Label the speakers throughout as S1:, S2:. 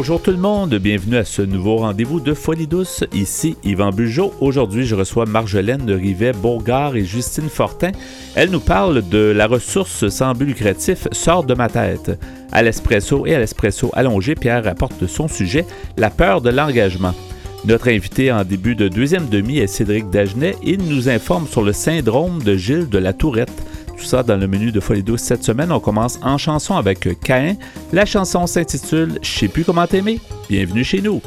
S1: Bonjour tout le monde, bienvenue à ce nouveau rendez-vous de Folie douce. Ici Yvan Bugeaud. Aujourd'hui, je reçois Marjolaine de Rivet-Bourgard et Justine Fortin. Elles nous parlent de la ressource sans but lucratif Sort de ma tête. À l'espresso et à l'espresso allongé, Pierre rapporte son sujet, la peur de l'engagement. Notre invité en début de deuxième demi est Cédric Dagenet. Il nous informe sur le syndrome de Gilles de la Tourette tout ça dans le menu de Folie douce cette semaine. On commence en chanson avec Cain. La chanson s'intitule Je sais plus comment t'aimer. Bienvenue chez nous.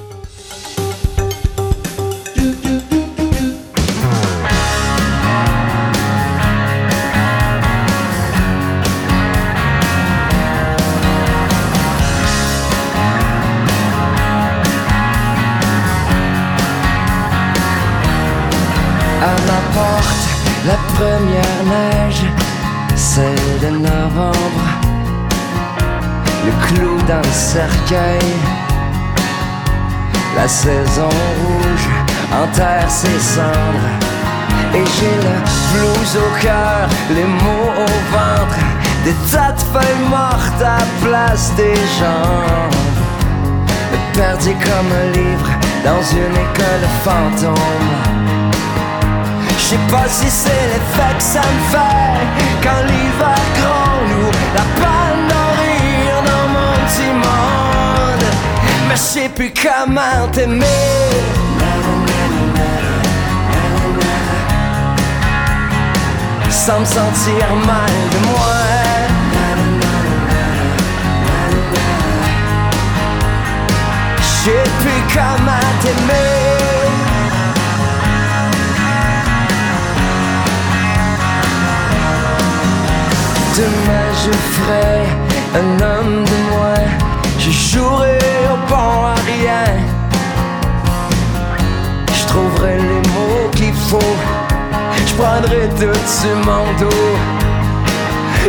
S2: Cercueil, la saison rouge enterre ses cendres. Et j'ai le blues au cœur, les mots au ventre, des tas de feuilles mortes à place des jambes. Perdu comme un livre dans une école fantôme. Je sais pas si c'est l'effet que ça me fait Quand l'hiver sais plus comment t'aimer. Sans me sentir mal de moi. Je sais plus comment t'aimer. Demain je ferai un homme de moins Je jouerai au bon à rien Je trouverai les mots qu'il faut. Je prendrai tout sur mon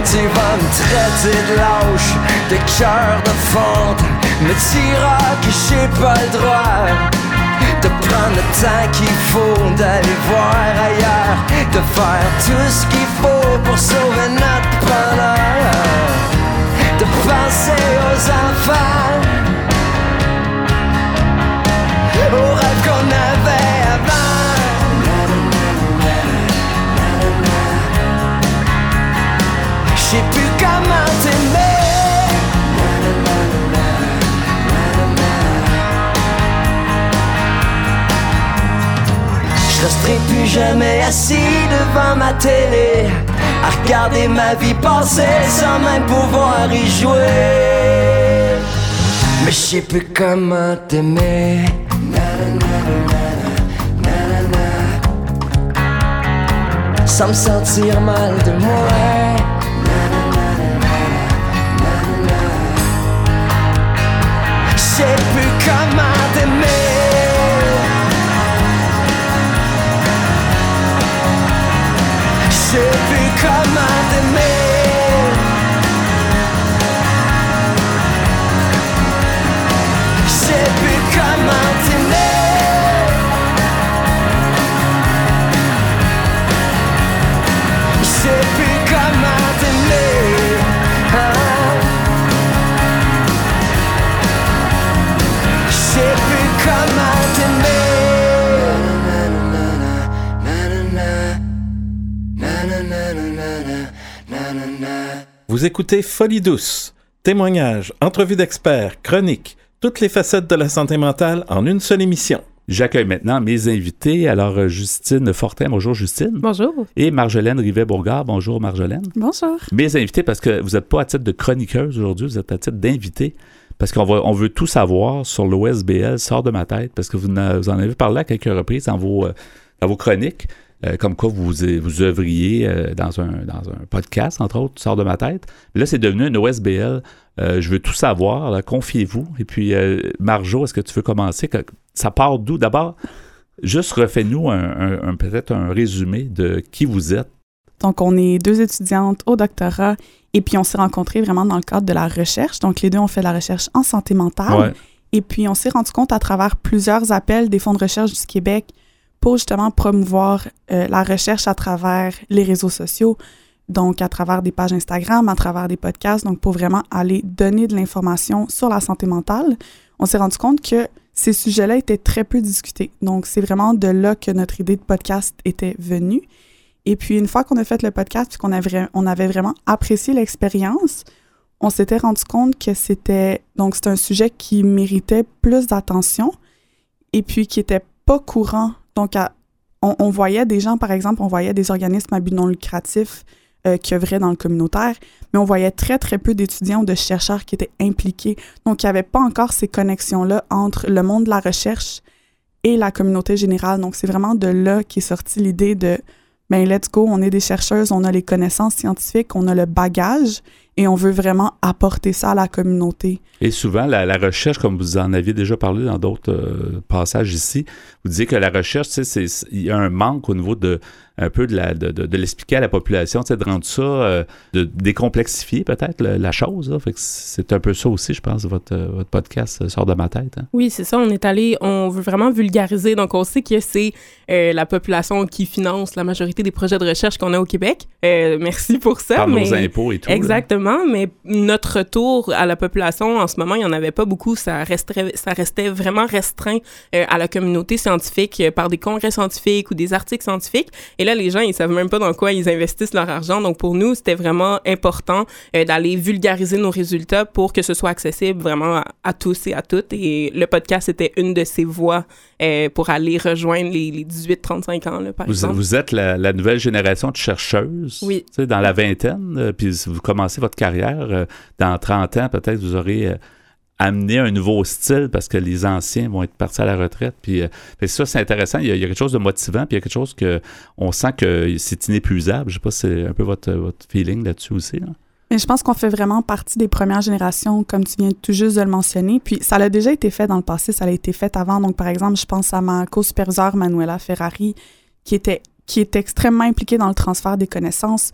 S2: Tu vas me traiter de lâche De cœur de fonte Me diras que j'ai pas le droit de prendre le temps qu'il faut, d'aller voir ailleurs, de faire tout ce qu'il faut pour sauver notre bonheur, de penser aux enfants, aux rêves qu'on avait avant. Je sais plus comment t'aimer. Je resterai plus jamais assis devant ma télé À regarder ma vie passer sans même pouvoir y jouer. Mais je sais plus comment t'aimer. Sans me sentir mal de moi plus comment
S3: Vous écoutez Folie douce. Témoignages, entrevues d'experts, chroniques, toutes les facettes de la santé mentale en une seule émission.
S1: J'accueille maintenant mes invités. Alors, euh, Justine Fortin, bonjour Justine.
S4: Bonjour.
S1: Et Marjolaine Rivet-Bourgard, bonjour Marjolaine.
S4: Bonjour.
S1: Mes invités, parce que vous n'êtes pas à titre de chroniqueuse aujourd'hui, vous êtes à titre d'invité. Parce qu'on va, on veut tout savoir sur l'OSBL, sort de ma tête, parce que vous, en- vous en avez parlé à quelques reprises dans vos, euh, dans vos chroniques, euh, comme quoi vous, vous œuvriez euh, dans, un, dans un podcast, entre autres, sort de ma tête. Là, c'est devenu un OSBL. Euh, je veux tout savoir, confiez-vous. Et puis, euh, Marjo, est-ce que tu veux commencer? Ça part d'où? D'abord, juste refais-nous un, un- un- peut-être un résumé de qui vous êtes.
S4: Donc, on est deux étudiantes au doctorat et puis on s'est rencontrés vraiment dans le cadre de la recherche. Donc, les deux ont fait la recherche en santé mentale.
S1: Ouais.
S4: Et puis, on s'est rendu compte à travers plusieurs appels des fonds de recherche du Québec pour justement promouvoir euh, la recherche à travers les réseaux sociaux, donc à travers des pages Instagram, à travers des podcasts, donc pour vraiment aller donner de l'information sur la santé mentale. on s'est rendu compte que ces sujets-là étaient très peu discutés. Donc, c'est vraiment de là que notre idée de podcast était venue. Et puis, une fois qu'on a fait le podcast, puis qu'on avait, on avait vraiment apprécié l'expérience, on s'était rendu compte que c'était donc c'est un sujet qui méritait plus d'attention et puis qui était pas courant. Donc, on, voyait des gens, par exemple, on voyait des organismes à but non lucratif euh, qui œuvraient dans le communautaire, mais on voyait très, très peu d'étudiants ou de chercheurs qui étaient impliqués. Donc, il n'y avait pas encore ces connexions-là entre le monde de la recherche et la communauté générale. Donc, c'est vraiment de là qu'est sortie l'idée de, ben, let's go, on est des chercheuses, on a les connaissances scientifiques, on a le bagage, et on veut vraiment apporter ça à la communauté.
S1: Et souvent, la, recherche, comme vous en aviez déjà parlé dans d'autres euh, passages ici, vous disiez que la recherche, il y a un manque au niveau de un peu de, la, de, de, l'expliquer à la population, de rendre ça, euh, de décomplexifier peut-être la, chose. c'est un peu ça aussi, je pense, votre, euh, votre podcast sort de ma tête. Hein.
S5: Oui, c'est ça. On est allé, on veut vraiment vulgariser. Donc, on sait que c'est la population qui finance la majorité des projets de recherche qu'on a au Québec. merci pour ça.
S1: Par nos impôts et tout.
S5: Exactement. Mais notre retour à la population, en ce moment, il n'y en avait pas beaucoup. Ça, restait, ça restait vraiment restreint à la communauté scientifique par des congrès scientifiques ou des articles scientifiques. Et là, les gens, ils savent même pas dans quoi ils investissent leur argent. Donc, pour nous, c'était vraiment important euh, d'aller vulgariser nos résultats pour que ce soit accessible vraiment à, tous et à toutes. Et le podcast était une de ces voies euh, pour aller rejoindre les, 18-35 ans, là, par
S1: vous,
S5: exemple.
S1: Vous êtes la, nouvelle génération de chercheuses.
S5: Oui.
S1: Dans la vingtaine, euh, puis vous commencez votre carrière. dans 30 ans, peut-être, vous aurez amener un nouveau style parce que les anciens vont être partis à la retraite. Puis, euh, ça, c'est intéressant. Il y, a, quelque chose de motivant, puis il y a quelque chose que on sent que c'est inépuisable. Je sais pas si c'est un peu votre, votre feeling là-dessus aussi.
S4: Je pense qu'on fait vraiment partie des premières générations, comme tu viens tout juste de le mentionner. Puis ça a déjà été fait dans le passé, ça a été fait avant. Donc, par exemple, je pense à ma co-superviseure Manuela Ferrari, qui était, qui est extrêmement impliquée dans le transfert des connaissances,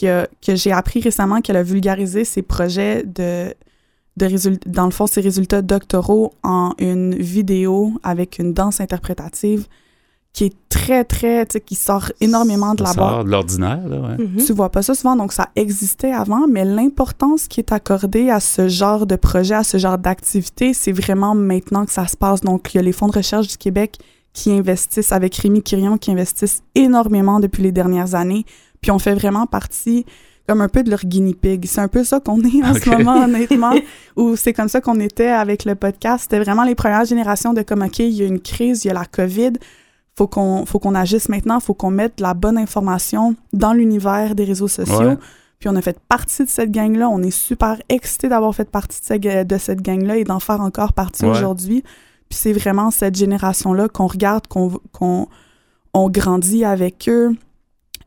S4: que j'ai appris récemment qu'elle a vulgarisé ses projets de de dans le fond, ses résultats doctoraux en une vidéo avec une danse interprétative qui est très, très, tu sais, qui sort énormément de la
S1: boîte. sort de l'ordinaire, là, ouais.
S4: Mm-hmm. Tu vois pas ça souvent, donc ça existait avant, mais l'importance qui est accordée à ce genre de projet, à ce genre d'activité, c'est vraiment maintenant que ça se passe. Donc, il y a les fonds de recherche du Québec qui investissent, avec Rémi Quirion, qui investissent énormément depuis les dernières années, puis on fait vraiment partie comme un peu de leur guinea pig. C'est un peu ça qu'on est en ce moment, honnêtement, ou c'est comme ça qu'on était avec le podcast. C'était vraiment les premières générations de comme, OK, il y a une crise, il y a la COVID, faut qu'on faut qu'on agisse maintenant, faut qu'on mette la bonne information dans l'univers des réseaux sociaux. Puis on a fait partie de cette gang-là. On est super excités d'avoir fait partie de cette, de cette gang-là et d'en faire encore partie aujourd'hui. Puis c'est vraiment cette génération-là qu'on regarde, qu'on qu'on on grandit avec eux.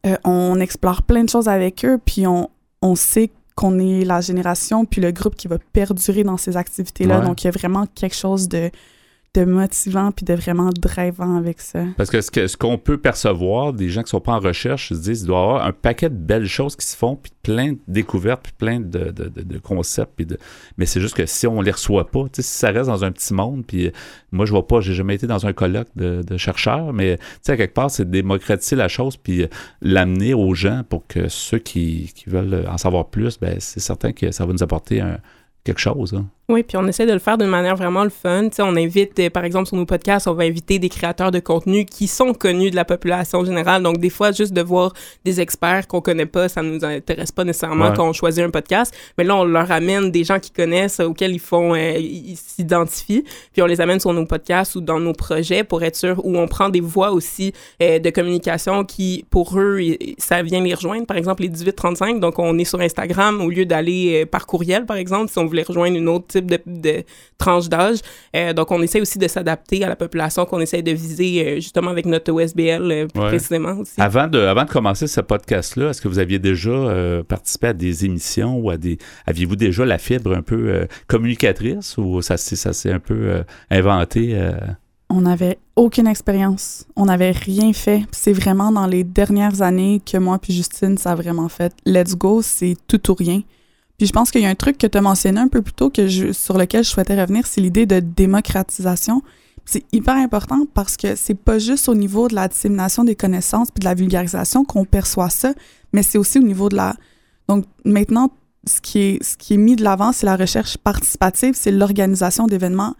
S4: Euh, on explore plein de choses avec eux, puis on, on sait qu'on est la génération, puis le groupe qui va perdurer dans ces activités-là. Donc, il y a vraiment quelque chose de, de motivant puis de vraiment drivant avec ça.
S1: Parce que ce qu'on peut percevoir des gens qui sont pas en recherche, ils se disent qu'il doit y avoir un paquet de belles choses qui se font, puis plein de découvertes, puis plein de, de, de, concepts. Puis. Mais c'est juste que si on les reçoit pas, si ça reste dans un petit monde, puis moi je vois pas, j'ai jamais été dans un colloque de, chercheurs, mais à quelque part, c'est démocratiser la chose, puis l'amener aux gens pour que ceux qui, qui veulent en savoir plus, ben c'est certain que ça va nous apporter un, quelque chose. Hein.
S5: Oui, puis on essaie de le faire d'une manière vraiment le fun. sais, on invite, euh, par exemple, sur nos podcasts, on va inviter des créateurs de contenu qui sont connus de la population générale. Donc, des fois, juste de voir des experts qu'on connaît pas, ça nous intéresse pas nécessairement quand on choisit un podcast. Mais là, on leur amène des gens qui connaissent, auxquels ils font, euh, ils s'identifient, puis on les amène sur nos podcasts ou dans nos projets pour être sûr, où on prend des voix aussi euh, de communication qui, pour eux, ça vient les rejoindre. Par exemple, les 18-35. Donc, on est sur Instagram au lieu d'aller par courriel, par exemple, si on voulait rejoindre une autre type de, de tranche d'âge. Euh, donc, on essaie aussi de s'adapter à la population qu'on essaie de viser euh, justement avec notre OSBL euh, précisément aussi.
S1: Avant de, avant de commencer ce podcast-là, est-ce que vous aviez déjà participé à des émissions ou à des... Aviez-vous déjà la fibre un peu communicatrice ou ça, ça s'est un peu inventé?
S4: On n'avait aucune expérience. On n'avait rien fait. C'est vraiment dans les dernières années que moi puis Justine, ça a vraiment fait. Let's go, c'est tout ou rien. Puis je pense qu'il y a un truc que tu as mentionné un peu plus tôt que je, sur lequel je souhaitais revenir, c'est l'idée de démocratisation. C'est hyper important parce que c'est pas juste au niveau de la dissémination des connaissances puis de la vulgarisation qu'on perçoit ça, mais c'est aussi au niveau de la. Donc maintenant, ce qui est, ce qui est mis de l'avant, c'est la recherche participative, c'est l'organisation d'événements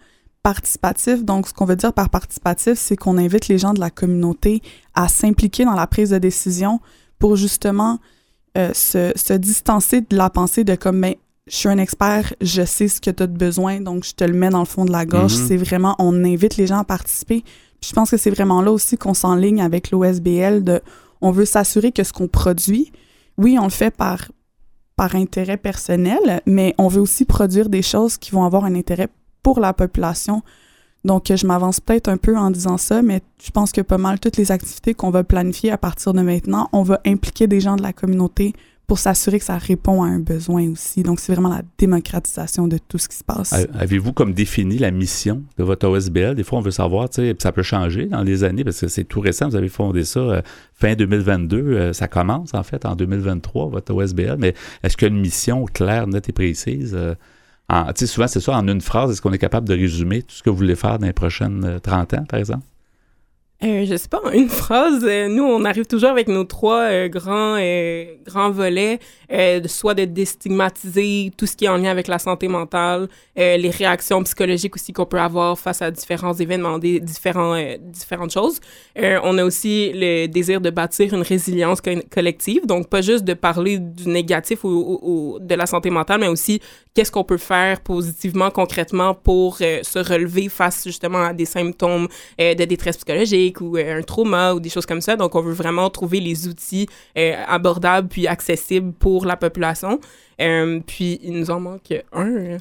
S4: participatif. Donc, ce qu'on veut dire par participatif, c'est qu'on invite les gens de la communauté à s'impliquer dans la prise de décision pour justement euh, se, se, distancer de la pensée de comme, mais je suis un expert, je sais ce que tu as de besoin, donc je te le mets dans le fond de la gorge.
S1: Mhm.
S4: C'est vraiment, on invite les gens à participer. Puis je pense que c'est vraiment là aussi qu'on s'enligne avec l'OSBL de, on veut s'assurer que ce qu'on produit, oui, on le fait par, par intérêt personnel, mais on veut aussi produire des choses qui vont avoir un intérêt pour la population. Donc, je m'avance peut-être un peu en disant ça, mais je pense que pas mal toutes les activités qu'on va planifier à partir de maintenant, on va impliquer des gens de la communauté pour s'assurer que ça répond à un besoin aussi. Donc, c'est vraiment la démocratisation de tout ce qui se passe.
S1: Avez-vous comme défini la mission de votre OSBL? Des fois, on veut savoir, tu sais, ça peut changer dans les années parce que c'est tout récent. Vous avez fondé ça euh, fin 2022. Euh, ça commence, en fait, en 2023, votre OSBL. Mais est-ce qu'il y a une mission claire, nette et précise? Euh, en, souvent, c'est ça, en une phrase, est-ce qu'on est capable de résumer tout ce que vous voulez faire dans les prochaines 30 ans, par exemple?
S5: Euh, je sais pas, une phrase, euh, nous, on arrive toujours avec nos trois euh, grands, euh, grands volets, soit de déstigmatiser tout ce qui est en lien avec la santé mentale, les réactions psychologiques aussi qu'on peut avoir face à différents événements, des différents, différentes choses. on a aussi le désir de bâtir une résilience co collective, donc pas juste de parler du négatif ou de la santé mentale, mais aussi qu'est-ce qu'on peut faire positivement, concrètement pour se relever face justement à des symptômes de détresse psychologique ou euh, un trauma ou des choses comme ça. Donc, on veut vraiment trouver les outils euh, abordables puis accessibles pour la population. Euh, puis, il nous en manque un.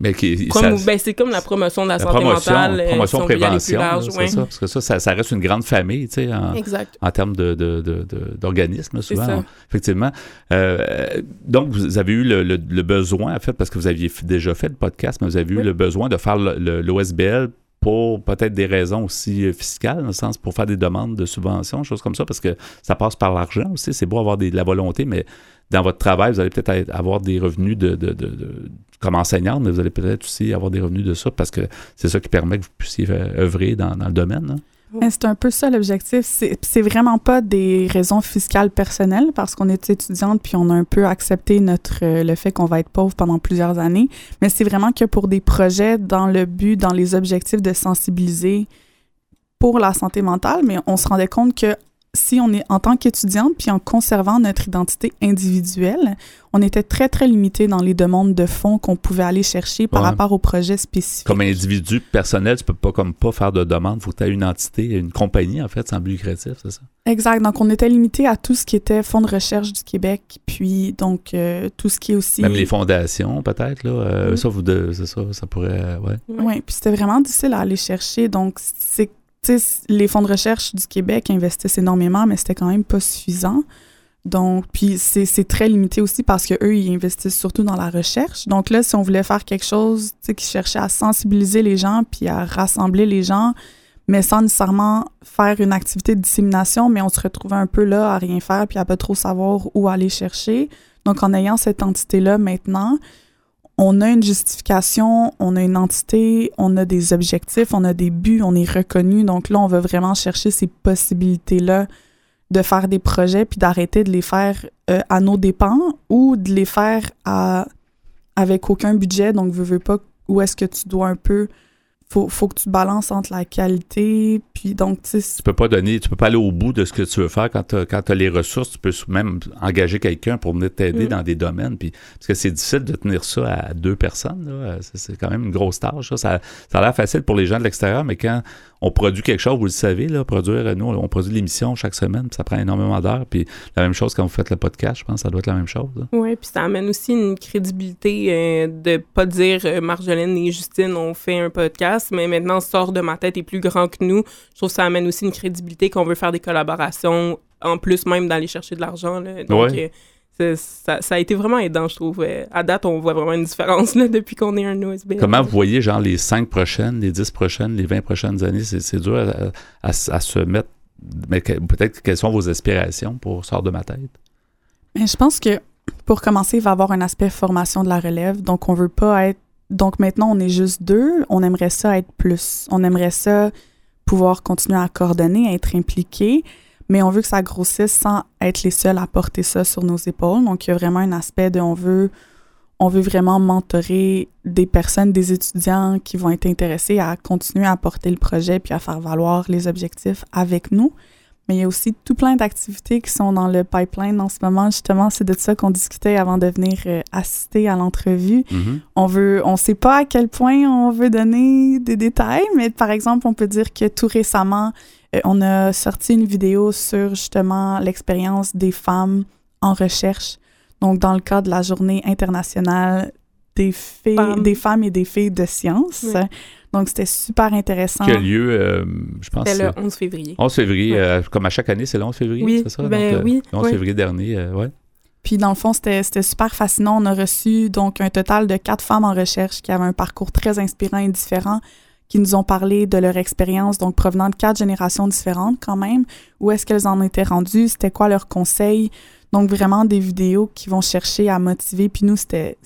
S1: Mais qui,
S5: comme, ça, ben, c'est comme la promotion de la,
S1: la
S5: santé
S1: promotion,
S5: mentale.
S1: Promotion,
S5: si
S1: prévention,
S5: large,
S1: c'est
S5: ouais.
S1: ça. Parce que ça, ça, ça, reste une grande famille, tu sais, en, en termes de, de, de, d'organismes, souvent.
S5: ça.
S1: Effectivement. Euh, donc, vous avez eu le, le, le, besoin, en fait, parce que vous aviez déjà fait le podcast, mais vous avez eu
S5: Oui.
S1: le besoin de faire l'OSBL pour peut-être des raisons aussi fiscales, dans le sens pour faire des demandes de subventions, choses comme ça, parce que ça passe par l'argent aussi. C'est beau avoir de la volonté, mais dans votre travail, vous allez peut-être avoir des revenus de, de, de, comme enseignante, mais vous allez peut-être aussi avoir des revenus de ça, parce que c'est ça qui permet que vous puissiez œuvrer dans, dans le domaine. Hein?
S4: C'est un peu ça l'objectif. C'est vraiment pas des raisons fiscales personnelles parce qu'on est étudiante puis on a un peu accepté notre le fait qu'on va être pauvre pendant plusieurs années. Mais c'est vraiment que pour des projets dans le but, dans les objectifs de sensibiliser pour la santé mentale, mais on se rendait compte que si on est en tant qu'étudiante, puis en conservant notre identité individuelle, on était très, très limité dans les demandes de fonds qu'on pouvait aller chercher par
S1: Ouais.
S4: rapport aux projets spécifiques.
S1: Comme individu personnel, tu peux pas comme pas faire de demande. Il faut que tu aies une entité, une compagnie, en fait, sans but lucratif, c'est ça?
S4: Exact. Donc, on était limité à tout ce qui était Fonds de recherche du Québec, puis donc euh, tout ce qui est aussi...
S1: Même les fondations, peut-être, là. euh,
S4: Oui.
S1: Ça, vous de- c'est ça, ça pourrait... euh, ouais.
S4: Oui, puis c'était vraiment difficile à aller chercher. Donc, c'est les fonds de recherche du Québec investissent énormément, mais c'était quand même pas suffisant. Donc, puis c'est très limité aussi parce que eux, ils investissent surtout dans la recherche. Donc là, si on voulait faire quelque chose, tu sais, qui cherchait à sensibiliser les gens puis à rassembler les gens, mais sans nécessairement faire une activité de dissémination, mais on se retrouvait un peu là à rien faire puis à pas trop savoir où aller chercher. Donc, en ayant cette entité-là maintenant, on a une justification, on a une entité, on a des objectifs, on a des buts, on est reconnu. Donc là, on va vraiment chercher ces possibilités-là de faire des projets puis d'arrêter de les faire euh, à nos dépens ou de les faire avec aucun budget. Donc, veux, veux pas, où est-ce que tu dois un peu. Faut, faut que tu balances entre la qualité, puis donc, tu sais,
S1: Tu peux pas donner, tu peux pas aller au bout de ce que tu veux faire quand tu as, les ressources. Tu peux même engager quelqu'un pour venir t'aider
S5: Mm.
S1: dans des domaines. Puis, parce que c'est difficile de tenir ça à deux personnes. là. C'est quand même une grosse tâche. Ça, ça, ça a l'air facile pour les gens de l'extérieur, mais quand on produit quelque chose, vous le savez, là, produire, nous, on produit l'émission chaque semaine, puis ça prend énormément d'heures. Puis la même chose quand vous faites le podcast, je pense, ça doit être la même chose. là.
S5: Oui, puis ça amène aussi une crédibilité euh, de pas dire euh, Marjolaine et Justine ont fait un podcast, mais maintenant sort de ma tête est plus grand que nous. Je trouve que ça amène aussi une crédibilité qu'on veut faire des collaborations, en plus même d'aller chercher de l'argent. là. Donc,
S1: Ouais.
S5: euh, ça, ça a été vraiment aidant, je trouve. Euh, À date, on voit vraiment une différence là, depuis qu'on est un OSB.
S1: Comment vous voyez, genre, les 5 prochaines, les 10 prochaines, les 20 prochaines années? C'est c'est dur à, à- à se mettre. Mais que- peut-être quelles sont vos aspirations pour sortir de ma tête?
S4: Mais je pense que pour commencer, il va y avoir un aspect formation de la relève. Donc, on veut pas être. Donc, maintenant, on est juste deux. On aimerait ça être plus. On aimerait ça pouvoir continuer à coordonner, à être impliqué. Mais on veut que ça grossisse sans être les seuls à porter ça sur nos épaules. Donc, il y a vraiment un aspect de on veut. on veut vraiment mentorer des personnes, des étudiants qui vont être intéressés à continuer à porter le projet puis à faire valoir les objectifs avec nous. Mais il y a aussi tout plein d'activités qui sont dans le pipeline en ce moment. Justement, c'est de ça qu'on discutait avant de venir euh, assister à l'entrevue.
S1: Mhm.
S4: On veut, on sait pas à quel point on veut donner des détails, mais par exemple, on peut dire que tout récemment, euh, on a sorti une vidéo sur justement l'expérience des femmes en recherche. Donc, dans le cadre de la journée internationale des filles,
S5: Femmes.
S4: des femmes et des filles de sciences. Donc, c'était super intéressant.
S1: Qui a lieu, euh, je pense,
S5: C'était le
S1: c'est
S5: 11 février.
S1: 11 février,
S5: Ouais.
S1: euh, comme à chaque année, c'est le 11 février,
S5: Oui,
S1: c'est ça?
S5: ben
S1: euh,
S5: oui,
S1: Le 11
S5: ouais.
S1: février dernier, euh, ouais.
S4: Puis dans le fond, c'était c'était super fascinant. On a reçu donc un total de quatre femmes en recherche qui avaient un parcours très inspirant et différent, qui nous ont parlé de leur expérience, donc provenant de quatre générations différentes quand même. Où est-ce qu'elles en étaient rendues? C'était quoi leurs conseils? Donc vraiment des vidéos qui vont chercher à motiver. Puis nous, c'était...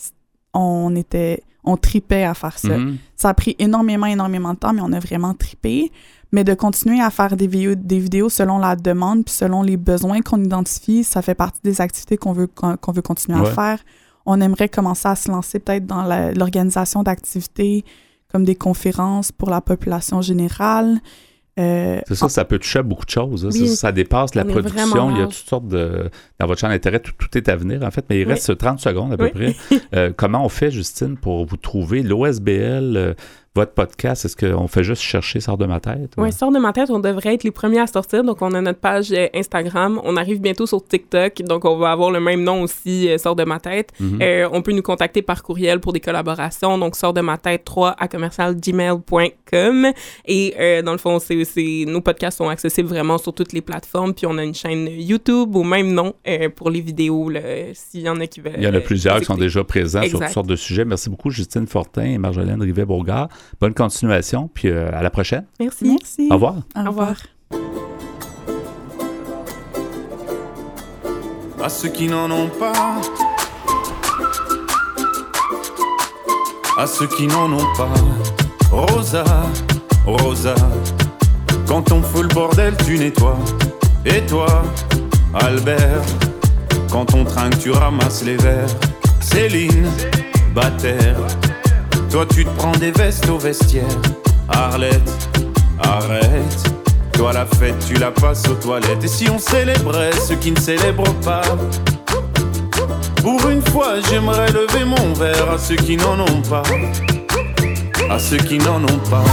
S4: On était... On tripait à faire ça.
S1: Mhm.
S4: Ça a pris énormément, énormément de temps, mais on a vraiment tripé. Mais de continuer à faire des vidéos, des vidéos selon la demande puis selon les besoins qu'on identifie, ça fait partie des activités qu'on veut, qu'on veut continuer
S1: Ouais.
S4: à faire. On aimerait commencer à se lancer peut-être dans l'organisation d'activités comme des conférences pour la population générale. Euh,
S1: C'est ça, ça peut toucher à beaucoup de choses. hein.
S5: Oui.
S1: Ça, ça dépasse la production. Il y a toutes sortes de. Dans votre champ d'intérêt, tout, tout est à venir, en fait, mais il
S5: Oui.
S1: reste 30 secondes à peu
S5: Oui.
S1: près. Euh, comment on fait, Justine, pour vous trouver? l'OSBL, euh, votre podcast? Est-ce qu'on fait juste chercher Sort de ma tête? ou-
S5: Oui, sort de ma tête, on devrait être les premiers à sortir. Donc, on a notre page euh, Instagram. On arrive bientôt sur TikTok. Donc, on va avoir le même nom aussi, euh, sort de ma tête.
S1: Mhm.
S5: Euh, on peut nous contacter par courriel pour des collaborations. Donc, sort de ma tête 3 à commercialgmail.com. Et euh, dans le fond, c'est, nos podcasts sont accessibles vraiment sur toutes les plateformes. Puis, on a une chaîne YouTube au même nom euh, pour les vidéos, s'il y en a qui veulent.
S1: Il y en a plusieurs qui sont déjà présents sur toutes sortes de sujets. Merci beaucoup, Justine Fortin et Marjolaine Rivet-Bourgard. Bonne continuation, puis euh, à la prochaine.
S5: Merci.
S4: merci.
S1: Au revoir.
S4: Au
S5: Au
S4: revoir.
S6: à ceux qui n'en ont pas, à ceux qui n'en ont pas. Rosa, Rosa, quand on fout le bordel, tu nettoies. Et toi, Albert, quand on trinque, tu ramasses les verres. Céline, Bataire, toi tu te prends des vestes au vestiaire. Arlette, arrête. Toi la fête, tu la passes aux toilettes. Et si on célébrait ceux qui ne célèbrent pas? Pour une fois, j'aimerais lever mon verre à ceux qui n'en ont pas. À ceux qui n'en ont pas.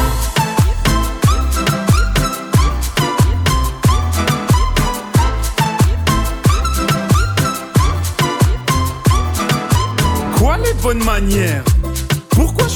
S6: Quoi les bonnes manières?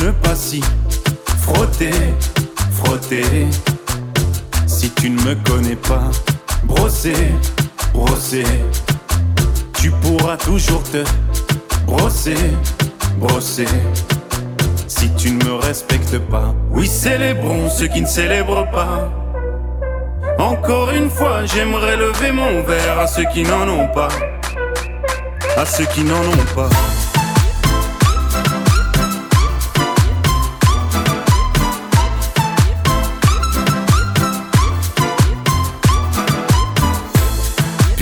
S6: Ne pas si frotter, frotter. Si tu ne me connais pas, brosser, brosser. Tu pourras toujours te brosser, brosser. Si tu ne me respectes pas, oui, célébrons ceux qui ne célèbrent pas. Encore une fois, j'aimerais lever mon verre à ceux qui n'en ont pas. À ceux qui n'en ont pas.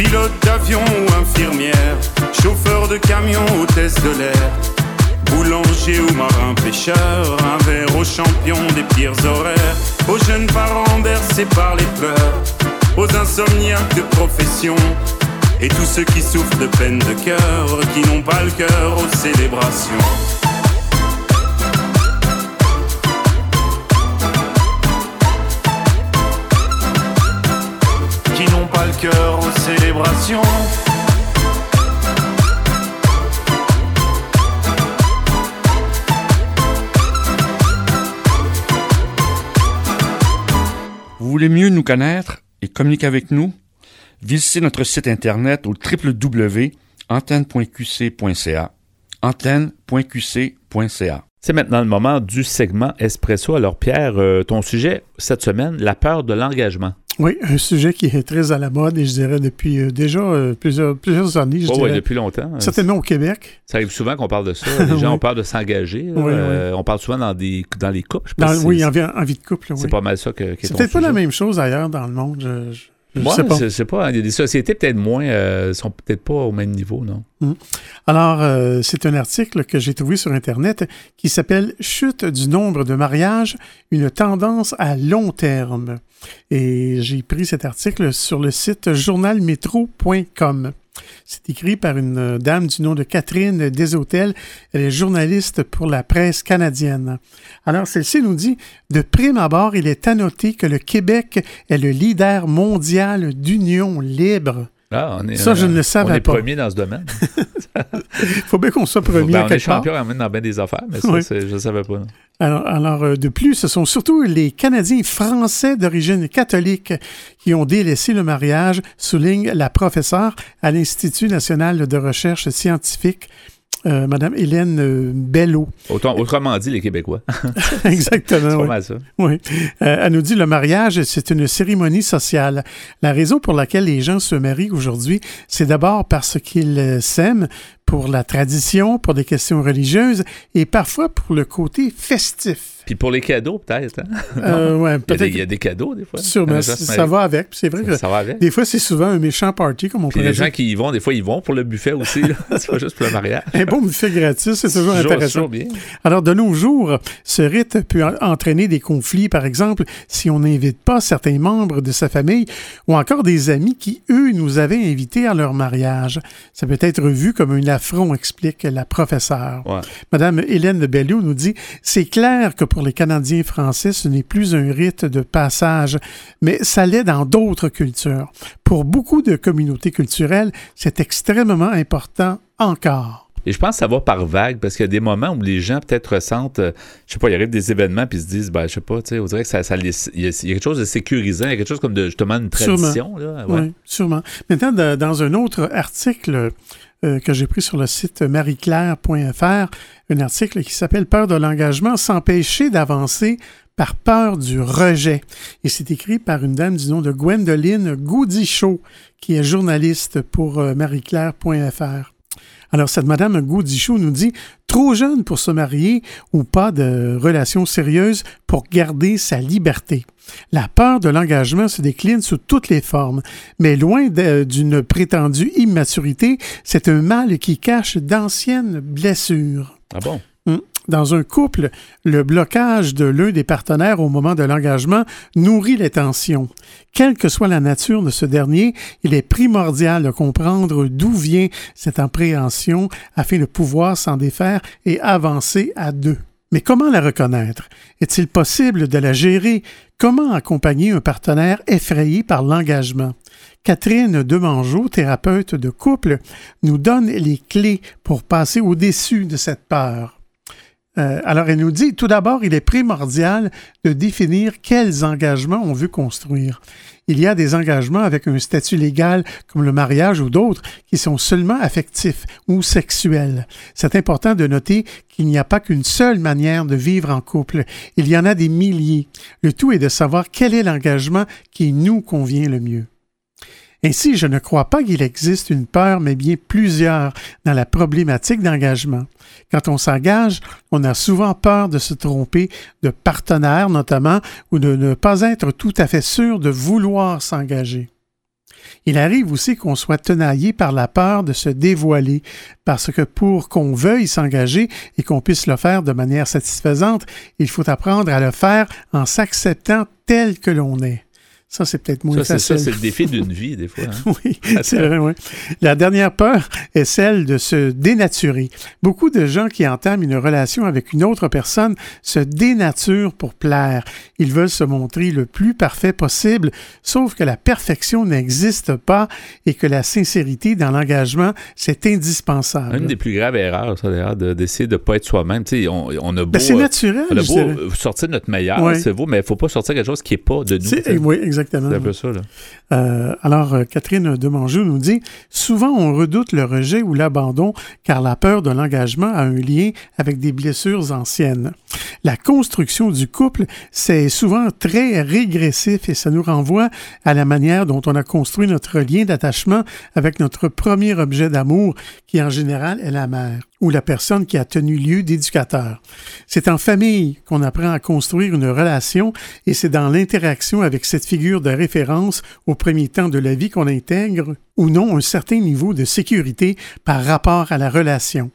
S6: Pilote d'avion ou infirmière, chauffeur de camion, hôtesse de l'air, boulanger ou marin pêcheur, un verre aux champions des pires horaires, aux jeunes parents bercés par les pleurs, aux insomniaques de profession, et tous ceux qui souffrent de peine de cœur, qui n'ont pas le cœur aux célébrations. Vibrations.
S7: Vous voulez mieux nous connaître et communiquer avec nous? Visitez notre site internet au www.antenne.qc.ca. Antenne.qc.ca.
S1: C'est maintenant le moment du segment Espresso. Alors, Pierre, euh, ton sujet cette semaine, la peur de l'engagement.
S8: Oui, un sujet qui est très à la mode et je dirais depuis euh, déjà euh, plusieurs, plusieurs années. Je
S1: Oh,
S8: dirais,
S1: ouais, depuis longtemps.
S8: certainement au Québec.
S1: Ça arrive souvent qu'on parle de ça. Les gens
S8: Oui.
S1: ont peur de s'engager.
S8: Oui,
S1: Euh, On parle souvent dans, des, dans les couples. Je
S8: Dans-
S1: si
S8: oui, en, vie- en vie de couple.
S1: c'est
S8: Oui.
S1: pas mal ça que, qui est
S8: C'est peut-être pas la même chose ailleurs dans le monde. Je, je- je
S1: Ouais,
S8: sais pas.
S1: c'est- c'est pas. Il y a des sociétés peut-être moins, euh, sont peut-être pas au même niveau, non?
S8: Alors, euh, c'est un article que j'ai trouvé sur Internet qui s'appelle Chute du nombre de mariages, une tendance à long terme. Et j'ai pris cet article sur le site journalmetro.com. C'est écrit par une euh, dame du nom de Catherine Deshôtels. Elle est journaliste pour la presse canadienne. Alors, celle-ci nous dit De prime abord, il est à noter que le Québec est le leader mondial d'union libre.
S1: Ah, on est,
S8: Ça, je ne le savais
S1: on est
S8: pas.
S1: premier dans ce domaine.
S8: Il faut bien qu'on soit premier
S1: Ben, on est
S8: part.
S1: champion même dans bien des affaires, mais ça,
S8: Oui.
S1: je ne savais pas.
S8: Alors, alors, euh, de plus, ce sont surtout les Canadiens français d'origine catholique qui ont délaissé le mariage, souligne la professeure à l'Institut national de recherche scientifique, euh, Madame Hélène euh, Bello.
S1: Autant- autrement dit, les Québécois.
S8: Exactement.
S1: c'est pas
S8: oui.
S1: mal ça.
S8: Oui. Euh, elle nous dit le mariage, c'est une cérémonie sociale. La raison pour laquelle les gens se marient aujourd'hui, c'est d'abord parce qu'ils s'aiment pour la tradition, pour des questions religieuses et parfois pour le côté festif.
S1: Puis pour les cadeaux, peut-être. hein?
S8: Euh, ouais,
S1: Il des,
S8: peut-être
S1: il y a des cadeaux, des fois.
S8: Sûrement,
S1: se
S8: ça va avec. C'est vrai que
S1: Ça va avec.
S8: des fois, c'est souvent un méchant party, comme on
S1: Puis
S8: pourrait
S1: les
S8: dire.
S1: gens qui y vont, des fois, ils vont pour le buffet aussi. c'est pas juste pour le mariage.
S8: Un bon buffet gratis, c'est toujours intéressant.
S1: toujours bien.
S8: Alors, de nos jours, ce rite peut en- entraîner des conflits, par exemple, si on n'invite pas certains membres de sa famille ou encore des amis qui, eux, nous avaient invités à leur mariage. Ça peut être vu comme un affront, explique la professeure.
S1: Ouais.
S8: Madame Hélène Belleau nous dit C'est clair que pour les Canadiens français, ce n'est plus un rite de passage, mais ça l'est dans d'autres cultures. Pour beaucoup de communautés culturelles, c'est extrêmement important encore.
S1: Et je pense que ça va par vague parce qu'il y a des moments où les gens peut-être ressentent, euh, je sais pas, il arrive des événements puis ils se disent, ben, je sais pas, tu sais, on dirait que ça, ça il y, a, il y a quelque chose de sécurisant, il y a quelque chose comme de, justement, une
S8: Sûrement.
S1: tradition. Là, ouais.
S8: Oui, sûrement. Maintenant, de- dans un autre article euh, que j'ai pris sur le site marieclaire.fr, un article qui s'appelle Peur de l'engagement, s'empêcher d'avancer par peur du rejet. Et c'est écrit par une dame du nom de Gwendoline Goudichaud, qui est journaliste pour euh, marieclaire.fr. Alors, cette Madame Goudichaud nous dit trop jeune pour se marier ou pas de relation sérieuse pour garder sa liberté. La peur de l'engagement se décline sous toutes les formes, mais loin d'une prétendue immaturité, c'est un mal qui cache d'anciennes blessures.
S1: Ah bon?
S8: Hum. Dans un couple, le blocage de l'un des partenaires au moment de l'engagement nourrit les tensions. Quelle que soit la nature de ce dernier, il est primordial de comprendre d'où vient cette appréhension afin de pouvoir s'en défaire et avancer à deux. Mais comment la reconnaître? Est-il possible de la gérer? Comment accompagner un partenaire effrayé par l'engagement? Catherine Demangeau, thérapeute de couple, nous donne les clés pour passer au-dessus de cette peur. Euh, alors, elle nous dit, tout d'abord, il est primordial de définir quels engagements on veut construire. Il y a des engagements avec un statut légal comme le mariage ou d'autres qui sont seulement affectifs ou sexuels. C'est important de noter qu'il n'y a pas qu'une seule manière de vivre en couple. Il y en a des milliers. Le tout est de savoir quel est l'engagement qui nous convient le mieux. Ainsi, je ne crois pas qu'il existe une peur, mais bien plusieurs dans la problématique d'engagement? Quand on s'engage, on a souvent peur de se tromper de partenaire notamment ou de ne pas être tout à fait sûr de vouloir s'engager. Il arrive aussi qu'on soit tenaillé par la peur de se dévoiler, parce que pour qu'on veuille s'engager et qu'on puisse le faire de manière satisfaisante, il faut apprendre à le faire en s'acceptant tel que l'on est. Ça, c'est peut-être moins
S1: Ça,
S8: facile.
S1: ça, c'est le défi d'une vie, des fois. hein.
S8: Oui, c'est vrai, oui. La dernière peur est celle de se dénaturer. Beaucoup de gens qui entament une relation avec une autre personne se dénaturent pour plaire. Ils veulent se montrer le plus parfait possible, sauf que la perfection n'existe pas et que la sincérité dans l'engagement, c'est indispensable.
S1: Une des plus graves erreurs, ça, d'ailleurs, de- d'essayer de ne pas être soi-même. Tu sais, on, on a beau,
S8: Ben, c'est
S1: euh,
S8: naturel,
S1: on a beau sortir notre meilleur,
S8: Ouais.
S1: c'est vous, mais il ne faut pas sortir quelque chose qui n'est pas de nous.
S8: Oui, exactement.
S1: C'est un peu ça, là.
S8: Euh, alors, euh, Catherine Demangeau nous dit Souvent, on redoute le rejet ou l'abandon car la peur de l'engagement a un lien avec des blessures anciennes. La construction du couple, c'est souvent très régressif et ça nous renvoie à la manière dont on a construit notre lien d'attachement avec notre premier objet d'amour, qui en général est la mère ou la personne qui a tenu lieu d'éducateur. C'est en famille qu'on apprend à construire une relation et c'est dans l'interaction avec cette figure de référence au premier temps de la vie qu'on intègre ou non un certain niveau de sécurité par rapport à la relation.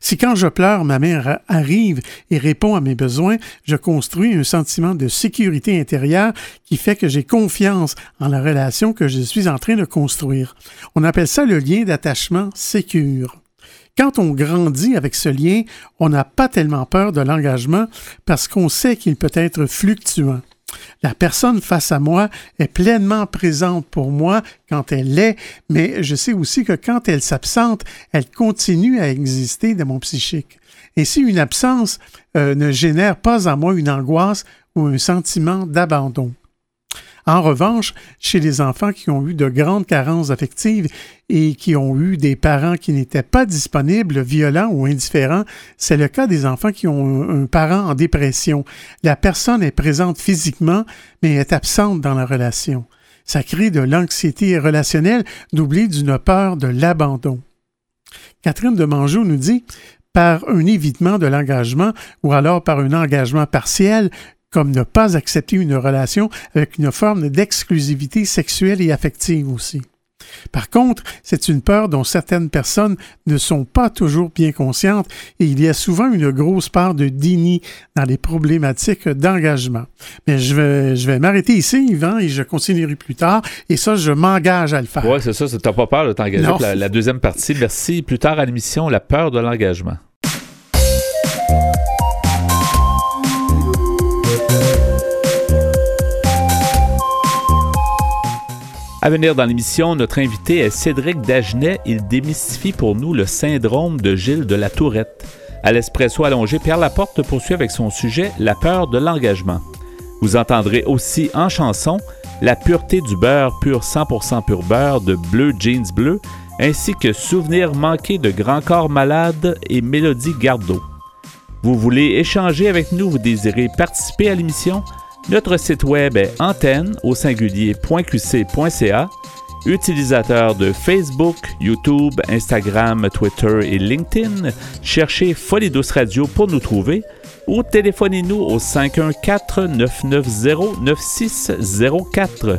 S8: Si quand je pleure, ma mère arrive et répond à mes besoins, je construis un sentiment de sécurité intérieure qui fait que j'ai confiance en la relation que je suis en train de construire. On appelle ça le lien d'attachement sécure. Quand on grandit avec ce lien, on n'a pas tellement peur de l'engagement parce qu'on sait qu'il peut être fluctuant. La personne face à moi est pleinement présente pour moi quand elle l'est, mais je sais aussi que quand elle s'absente, elle continue à exister dans mon psychique. Ainsi, une absence euh, ne génère pas en moi une angoisse ou un sentiment d'abandon. En revanche, chez les enfants qui ont eu de grandes carences affectives et qui ont eu des parents qui n'étaient pas disponibles, violents ou indifférents, c'est le cas des enfants qui ont un, parent en dépression. La personne est présente physiquement, mais est absente dans la relation. Ça crée de l'anxiété relationnelle doublée d'une peur de l'abandon. Catherine de Manjou nous dit par un évitement de l'engagement ou alors par un engagement partiel, comme ne pas accepter une relation avec une forme d'exclusivité sexuelle et affective aussi. Par contre, c'est une peur dont certaines personnes ne sont pas toujours bien conscientes et il y a souvent une grosse part de déni dans les problématiques d'engagement. Mais je vais, je vais m'arrêter ici, Yvan, et je continuerai plus tard. Et ça, je m'engage à le faire.
S1: Oui, c'est ça. Tu n'as pas peur de t'engager la deuxième partie. Merci. Plus tard à l'émission, la peur de l'engagement. À venir dans l'émission, notre invité est Cédric Dagenet. Il démystifie pour nous le syndrome de Gilles de la Tourette. À l'espresso allongé, Pierre Laporte poursuit avec son sujet La peur de l'engagement. Vous entendrez aussi en chanson La pureté du beurre pur 100% pur beurre de Bleu Jeans Bleu, ainsi que Souvenirs manqués de Grand Corps Malade et Mélodie Gardot. Vous voulez échanger avec nous, vous désirez participer à l'émission? Notre site web est antenne au singulier.qc.ca. Utilisateur de Facebook, YouTube, Instagram, Twitter et LinkedIn, cherchez Folie Douce Radio pour nous trouver ou téléphonez-nous au 514-990-9604.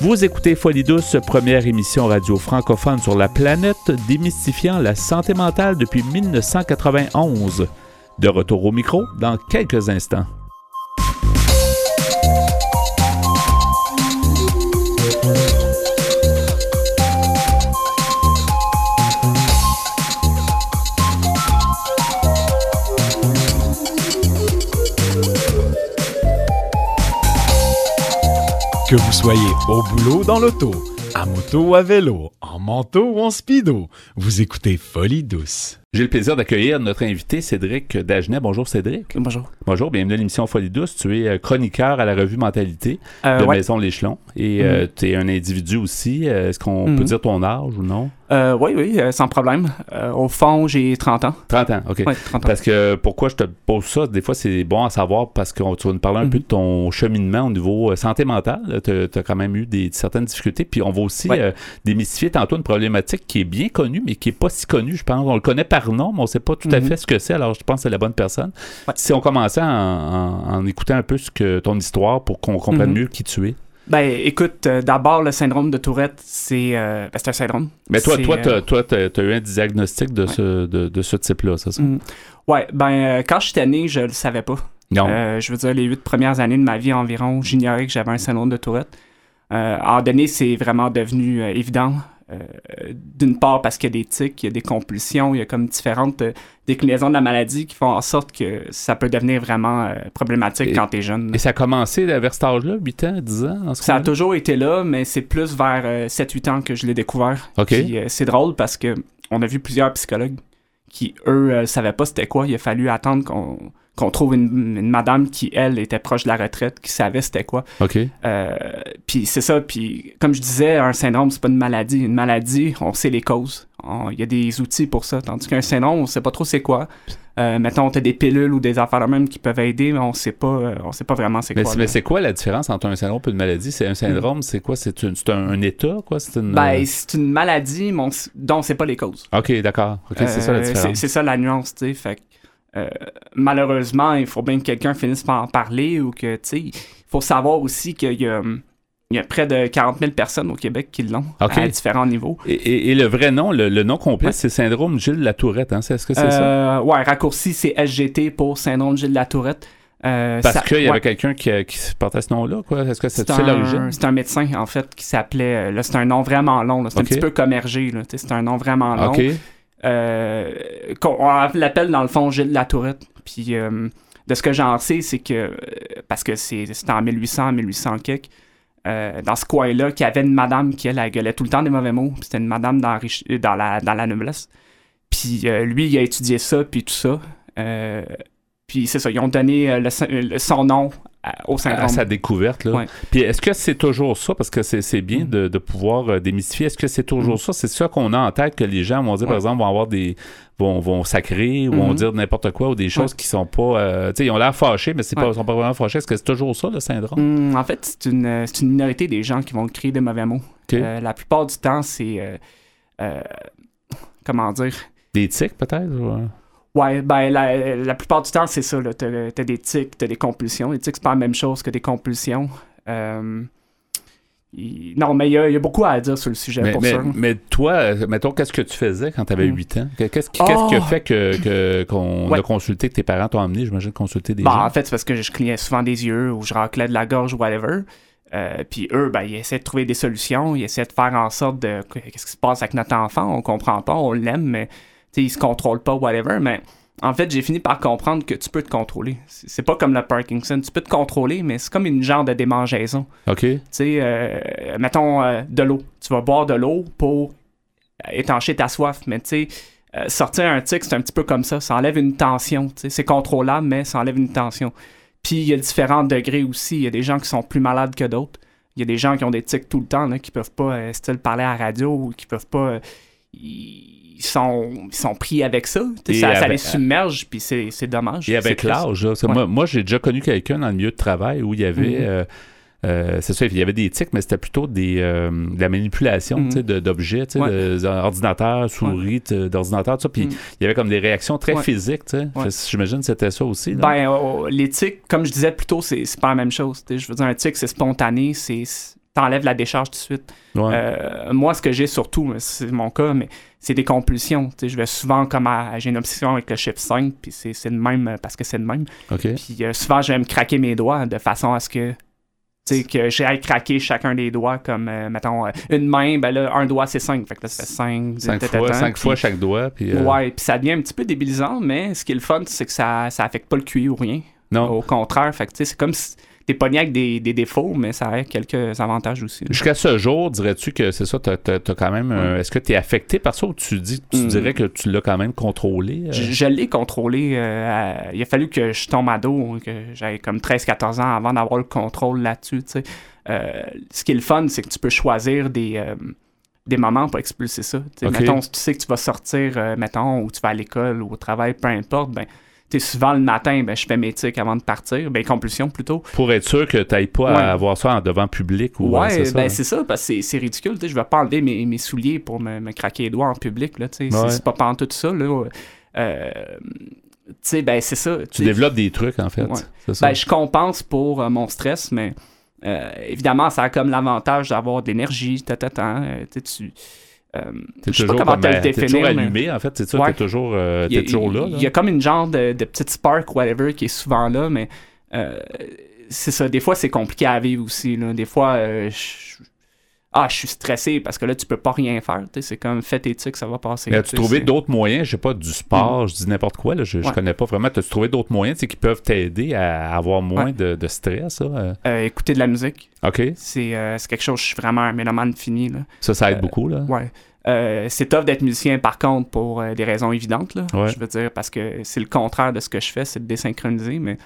S1: Vous écoutez Folie Douce, première émission radio francophone sur la planète démystifiant la santé mentale depuis 1991. De retour au micro dans quelques instants.
S9: Que vous soyez au boulot, dans l'auto, à moto ou à vélo, en manteau ou en speedo, vous écoutez Folie Douce.
S1: J'ai le plaisir d'accueillir notre invité Cédric Dagenet. Bonjour Cédric.
S10: Bonjour.
S1: Bonjour, bienvenue à l'émission Folie Douce. Tu es euh, chroniqueur à la revue Mentalité
S10: Euh,
S1: de
S10: ouais.
S1: Maison L'Échelon et euh, tu es un individu aussi. Est-ce qu'on peut dire ton âge ou non?
S10: Euh, oui, oui, euh, sans problème. Euh, au fond, j'ai 30 ans.
S1: 30 ans, OK.
S10: Ouais, 30 ans.
S1: Parce que pourquoi je te pose ça, des fois c'est bon à savoir parce que tu vas nous parler un peu de ton cheminement au niveau santé mentale. Tu as quand même eu des, certaines difficultés. Puis on va aussi
S10: Ouais.
S1: démystifier tantôt une problématique qui est bien connue, mais qui n'est pas si connue, je pense. On le connaît par nom, mais on ne sait pas tout à
S10: Mhm.
S1: fait ce que c'est. Alors je pense que c'est la bonne personne.
S10: Ouais.
S1: Si on commençait en, en- en écoutant un peu ce que, ton histoire pour qu'on comprenne
S10: Mhm.
S1: mieux qui tu es.
S10: Ben, écoute, euh, d'abord, le syndrome de Tourette, c'est euh, ben, un syndrome.
S1: Mais toi, toi,
S10: euh,
S1: tu as, eu un diagnostic de, ce, de, de ce type-là, c'est ça?
S10: Mm. Ouais, ben, euh, quand j'étais né, je le savais pas.
S1: Non.
S10: Euh, je veux dire, les huit premières années de ma vie environ, j'ignorais que j'avais un syndrome de Tourette. Euh, à un donné, c'est vraiment devenu euh, évident. Euh, D'une part parce qu'il y a des tics, il y a des compulsions, il y a comme différentes euh, déclinaisons de la maladie qui font en sorte que ça peut devenir vraiment euh, problématique
S1: Et-
S10: quand t'es jeune.
S1: Et ça a commencé vers cet âge-là, 8 ans, 10 ans? en ce
S10: Ça a toujours été là, mais c'est plus vers euh, 7-8 ans que je l'ai découvert. C'est drôle parce que on a vu plusieurs psychologues qui, eux, savaient pas c'était quoi. Il a fallu attendre qu'on qu'on trouve une, une madame qui, elle, était proche de la retraite, qui savait c'était quoi.
S1: OK.
S10: Euh, puis c'est ça, puis comme je disais, un syndrome, c'est pas une maladie. Une maladie, on sait les causes. Il y a des outils pour ça. Tandis qu'un syndrome, on sait pas trop c'est quoi. Euh, mettons, t'as des pilules ou des affaires même qui peuvent aider, mais on sait pas, euh, on sait pas vraiment c'est quoi.
S1: mais c'est quoi la différence entre un syndrome et une maladie? C'est un syndrome, c'est quoi? C'est un, un état, quoi? C'est une...
S10: Ben, c'est une maladie mais on dont on sait pas les causes.
S1: OK, d'accord. OK, c'est ça la
S10: Euh,
S1: différence.
S10: C'est ça la nuance, tu sais. Fait euh, malheureusement, il faut bien que quelqu'un finisse par en parler ou que, tu sais, il faut savoir aussi qu'il y a, hum, il y a près de 40 000 personnes au Québec qui l'ont à différents niveaux.
S1: Et, et- et le vrai nom, le, le nom complet, c'est syndrome Gilles Latourette, hein? C'est- Est-ce que c'est ça?
S10: Euh, ouais, raccourci, c'est SGT pour syndrome Gilles Latourette. Euh,
S1: Parce qu'il y avait quelqu'un qui, qui portait ce nom-là, quoi? Est-ce que c'est l'origine?
S10: c'est un médecin, en fait, qui s'appelait. Là, c'est un nom vraiment long. C'est un petit peu commergé. là, C'est un nom vraiment long. Euh, qu'on- on l'appelle dans le fond Gilles Latourette. Puis euh, de ce que j'en sais, c'est que euh, parce que c'est c'était en 1800, 1800 quelques, euh, dans ce coin-là, qu'il y avait une madame qui elle, elle gueulait tout le temps des mauvais mots. C'était une madame dans, la la noblesse. Puis euh, lui, il a étudié ça, puis tout ça. Euh, puis c'est ça, ils ont donné euh, son nom à- au syndrome.
S1: à sa découverte. Là.
S10: Ouais.
S1: Puis est-ce que c'est toujours ça? Parce que c'est bien de, de pouvoir euh, démystifier. Est-ce que c'est toujours
S10: Mm.
S1: ça? C'est ça qu'on a en tête que les gens vont dire, par exemple, vont avoir des. vont, vont sacrer ou vont
S10: Mhm.
S1: dire n'importe quoi ou des choses qui sont pas. euh, tu sais, ils ont l'air fâchés, mais
S10: Ouais.
S1: pas, sont pas vraiment fâchés. Est-ce que c'est toujours ça, le syndrome?
S10: Hum, en fait, c'est une, euh, une minorité des gens qui vont créer des mauvais mots. Euh, la plupart du temps, c'est. comment dire?
S1: Des tics, peut-être? ou?
S10: Ouais, ben, la, la plupart du temps, c'est ça. là. T'as t'as des tics, t'as des compulsions. Les tics, c'est pas la même chose que des compulsions. Euh, Non, mais il y, a- il y a beaucoup à dire sur le sujet
S1: Mais,
S10: pour
S1: mais,
S10: ça.
S1: mais toi, euh, mettons, qu'est-ce que tu faisais quand tu avais
S10: Mm.
S1: 8 ans? Que- Qu'est-ce qui, qu'est-ce qui a
S10: Oh!
S1: fait que, qu'on
S10: Ouais.
S1: a consulté, que tes parents t'ont amené, j'imagine, consulter des
S10: Bah,
S1: gens?
S10: en fait, c'est parce que je clignais souvent des yeux ou je raclais de la gorge ou whatever. Euh, puis eux, ben, ils essaient de trouver des solutions, ils essaient de faire en sorte de. Qu'est-ce qui se passe avec notre enfant? On comprend pas, on l'aime, mais tu sais, il se contrôle pas, whatever. Mais en fait, j'ai fini par comprendre que tu peux te contrôler. C'est pas comme le Parkinson, tu peux te contrôler, mais c'est comme une genre de démangeaison.
S1: OK.
S10: Tu sais, euh, mettons euh, de l'eau. Tu vas boire de l'eau pour étancher ta soif, mais tu sais, euh, sortir un tic, c'est un petit peu comme ça. Ça enlève une tension. C'est contrôlable, mais ça enlève une tension. Puis il y a différents degrés aussi. Il y a des gens qui sont plus malades que d'autres. Il y a des gens qui ont des tics tout le temps, là, qui peuvent pas euh, style parler à la radio ou qui peuvent pas. euh, ils, sont, ils sont pris avec ça. Ça, les submerge, puis c'est c'est dommage.
S1: Et avec l'âge,
S10: Ouais.
S1: moi, moi j'ai déjà connu quelqu'un dans le milieu de travail où il y avait.
S10: Mhm.
S1: euh, euh, c'est ça, il y avait des tics, mais c'était plutôt des, euh, de la manipulation
S10: Mhm.
S1: d'objets,
S10: Ouais.
S1: d'ordinateurs, souris, d'ordinateurs, tout ça. Puis
S10: Mhm.
S1: il y avait comme des réactions très
S10: Ouais.
S1: physiques. J'imagine que c'était ça aussi. là.
S10: Ben, euh, les tics, comme je disais plus tôt, c'est pas la même chose. Je veux dire, un tic, c'est spontané, c'est- t'enlèves la décharge tout de suite.
S1: Ouais.
S10: Euh, moi, ce que j'ai surtout, c'est mon cas, mais c'est des compulsions. Je vais souvent comme à- j'ai une obsession avec le chiffre 5, puis c'est c'est le même euh, parce que c'est le même. Puis euh, souvent, je vais me craquer mes doigts de façon à ce que tu sais, que j'aille craquer chacun des doigts comme, euh, mettons, euh, une main, ben là, un doigt, c'est 5. Fait que là, ça fait 5.
S1: Cinq fois, cinq fois chaque doigt. Puis, euh,
S10: Ouais, puis ça devient un petit peu débilisant, mais ce qui est le fun, c'est que ça, ça affecte pas le QI ou rien.
S1: Non.
S10: Au contraire, fait que tu sais, c'est comme si t'es pogné avec des, des défauts, mais ça a quelques avantages aussi.
S1: Jusqu'à ce jour, dirais-tu que c'est ça, t'as as, quand même. euh, Est-ce que tu es affecté par ça ou tu, dis, tu
S10: Mm.
S1: dirais que tu l'as quand même contrôlé? euh?
S10: Je, je l'ai contrôlé. euh, à- il a fallu que je tombe à dos, que j'avais comme 13-14 ans avant d'avoir le contrôle là-dessus. ce qui est le fun, c'est que tu peux choisir des, des moments pour expulser ça. Mettons, si tu sais que tu vas sortir, euh, mettons, ou tu vas à l'école ou au travail, peu importe, ben, sais, souvent le matin, ben, je fais mes tics avant de partir, ben, compulsion plutôt.
S1: Pour être sûr que tu n'ailles pas
S10: Ouais.
S1: à avoir ça en devant public ou
S10: Ouais,
S1: c'est ça,
S10: ben
S1: hein?
S10: c'est ça, parce que c'est- ridicule. tu sais, Je vais pas enlever mes, mes souliers pour me, me craquer les doigts en public. Là,
S1: Ouais.
S10: C'est pas tout ça. Là. Euh, tu sais, ben c'est ça.
S1: Tu développes des trucs, en fait.
S10: Ouais.
S1: Ça.
S10: Ben, je compense pour euh, mon stress, mais euh, évidemment, ça a comme l'avantage d'avoir de l'énergie, sais, tu- euh, je sais pas comment
S1: comme,
S10: te le
S1: euh, t'es toujours
S10: définir, mais-
S1: allumé, en fait, c'est ça,
S10: Ouais.
S1: t'es toujours, euh,
S10: il y a-
S1: toujours là.
S10: Il y a comme une genre de, de petite spark, whatever, qui est souvent là, mais euh, c'est ça. Des fois, c'est compliqué à vivre aussi. Là. Des fois, euh, je- ah, je suis stressé parce que là, tu peux pas rien faire. C'est comme fais tes trucs, ça va passer.
S1: Mais as-tu trouvé d'autres moyens, je sais pas, du sport, je dis n'importe quoi, là, je, je
S10: Ouais.
S1: connais pas vraiment. As-tu trouvé d'autres moyens qui peuvent t'aider à avoir moins
S10: Ouais.
S1: de, de stress? là, euh?
S10: Écouter de la musique,
S1: OK.
S10: c'est euh, c'est quelque chose, je suis vraiment un mélomane fini. Là.
S1: Ça, ça aide
S10: Euh,
S1: beaucoup, là?
S10: Ouais. Euh, c'est tough d'être musicien, par contre, pour euh, des raisons évidentes. Là,
S1: Ouais.
S10: Je veux dire, parce que c'est le contraire de ce que je fais, c'est de désynchroniser. Mais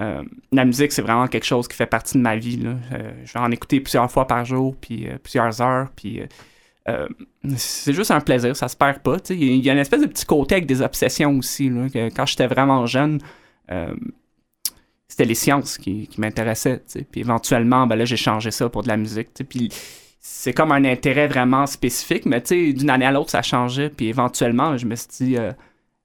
S10: euh, la musique, c'est vraiment quelque chose qui fait partie de ma vie. Euh, je vais en écouter plusieurs fois par jour, puis euh, plusieurs heures. Puis c'est juste un plaisir, ça se perd pas. Il y a- une espèce de petit côté avec des obsessions aussi. Quand j'étais vraiment jeune, c'était les sciences qui, m'intéressaient. Puis éventuellement, ben là, j'ai changé ça pour de la musique. Puis c'est comme un intérêt vraiment spécifique, mais d'une année à l'autre, ça changeait. Puis éventuellement, je me suis dit,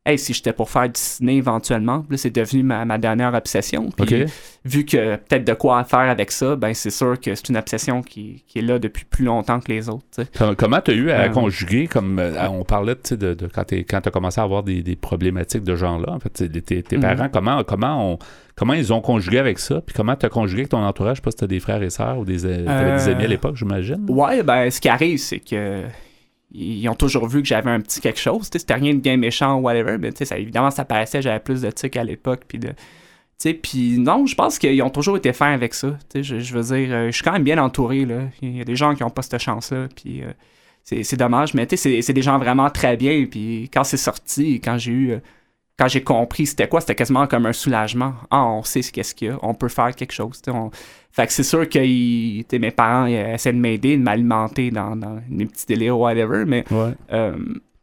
S10: hey, si j'étais pour faire du ciné éventuellement, là, c'est devenu ma, ma dernière obsession. Puis vu que peut-être de quoi faire avec ça, ben c'est sûr que c'est une obsession qui, qui est là depuis plus longtemps que les autres.
S1: Comment tu as eu à
S10: Euh,
S1: conjuguer, comme euh, on parlait de, de quand tu as commencé à avoir des, des problématiques de genre-là, en fait, tes,
S10: Mhm.
S1: parents, comment, comment, on, comment ils ont conjugué avec ça, puis comment tu as conjugué avec ton entourage, je sais pas si tu as des frères et sœurs ou des, t'avais des
S10: Euh,
S1: amis à l'époque, j'imagine.
S10: Ouais, ben ce qui arrive, c'est que ils ont toujours vu que j'avais un petit quelque chose. C'était rien de bien méchant ou whatever, mais ça, évidemment, ça paraissait j'avais plus de tics à l'époque. Puis de. Puis non, je pense qu'ils ont toujours été fins avec ça. Je, je veux dire, euh, je suis quand même bien entouré. Là. Il y a des gens qui n'ont pas cette chance-là. Puis euh, c'est dommage, mais c'est des gens vraiment très bien. Puis quand c'est sorti, quand j'ai eu. Quand j'ai compris c'était quoi, c'était quasiment comme un soulagement. Ah, on sait ce qu'est-ce qu'il y a, on peut faire quelque chose. on- Fait que c'est sûr que mes parents ils essaient de m'aider, de m'alimenter dans, dans mes petits délires, whatever, mais
S1: Ouais.
S10: euh,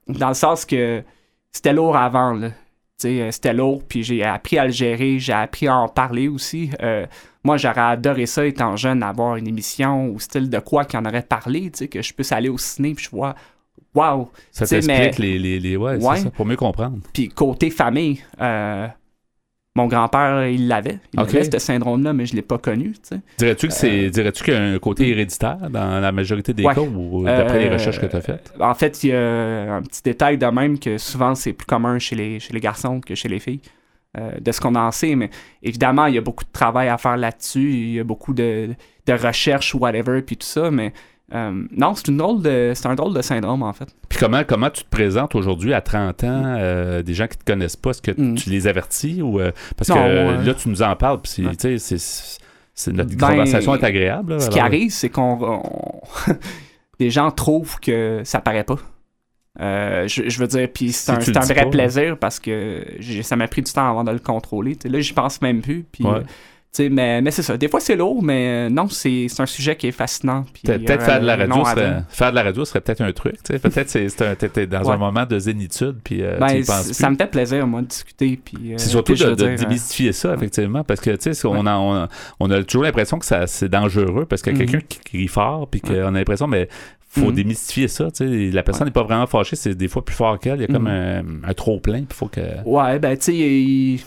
S10: dans le sens que c'était lourd avant, là. Euh, c'était lourd, puis j'ai appris à le gérer, j'ai appris à en parler aussi. Euh, moi, j'aurais adoré ça étant jeune, avoir une émission ou style de quoi qui en aurait parlé, que je puisse aller au ciné, puis je vois, waouh!
S1: Ça t'explique
S10: mais-
S1: les, les, les- Ouais, ça, pour mieux comprendre.
S10: Puis côté famille, euh, mon grand-père, il l'avait. Il
S1: Ok.
S10: avait ce syndrome-là, mais je l'ai pas connu.
S1: Dirais-tu que c'est, dirais-tu qu'il y a un côté héréditaire dans la majorité des
S10: Ouais.
S1: cas ou d'après les
S10: Euh,
S1: recherches que tu as faites?
S10: En fait, il y a un petit détail de même que souvent c'est plus commun chez les, chez les garçons que chez les filles, euh, de ce qu'on en sait. Mais évidemment, il y a beaucoup de travail à faire là-dessus. Il y a beaucoup de, de recherche, whatever, puis tout ça. Mais euh, non, c'est, une drôle de, c'est un drôle de syndrome, en fait.
S1: Puis comment, comment tu te présentes aujourd'hui à 30 ans, euh, des gens qui te connaissent pas, est-ce que
S10: Mm.
S1: tu les avertis ou euh, parce
S10: Non,
S1: que là tu nous en parles, puis c'est, c'est, c'est notre
S10: Ben,
S1: conversation est agréable. là,
S10: Ce qui arrive, c'est qu'on. on- les gens trouvent que ça paraît pas. Je, je veux dire, puis c'est
S1: Si
S10: un, un vrai
S1: pas,
S10: plaisir parce que j'ai- ça m'a pris du temps avant de le contrôler. Là, j'y pense même plus. Puis,
S1: Ouais.
S10: Tu mais, mais c'est ça. Des fois, c'est lourd, mais euh, non, c'est un sujet qui est fascinant.
S1: Peut-être
S10: euh,
S1: faire de la radio, serait, faire de la radio serait peut-être un truc. tu. Peut-être un, t'es, t'es dans un moment de zénitude, puis euh, tu
S10: Ben,
S1: y penses
S10: c-
S1: plus.
S10: ça me fait plaisir, moi, de discuter. Puis, euh,
S1: C'est surtout
S10: puis
S1: de,
S10: veux
S1: de
S10: dire, euh,
S1: démystifier ça, effectivement, parce que, tu sais, on, a- on, a- on a toujours l'impression que c'est dangereux, parce qu'il y a
S10: Mhm.
S1: quelqu'un qui crie fort, puis qu'on a l'impression, mais faut
S10: Mhm.
S1: démystifier ça, tu. La personne n'est pas vraiment fâchée, c'est des fois plus fort qu'elle, il y a comme
S10: Mhm.
S1: un, un trop-plein, faut que...
S10: Ouais, ben, tu sais,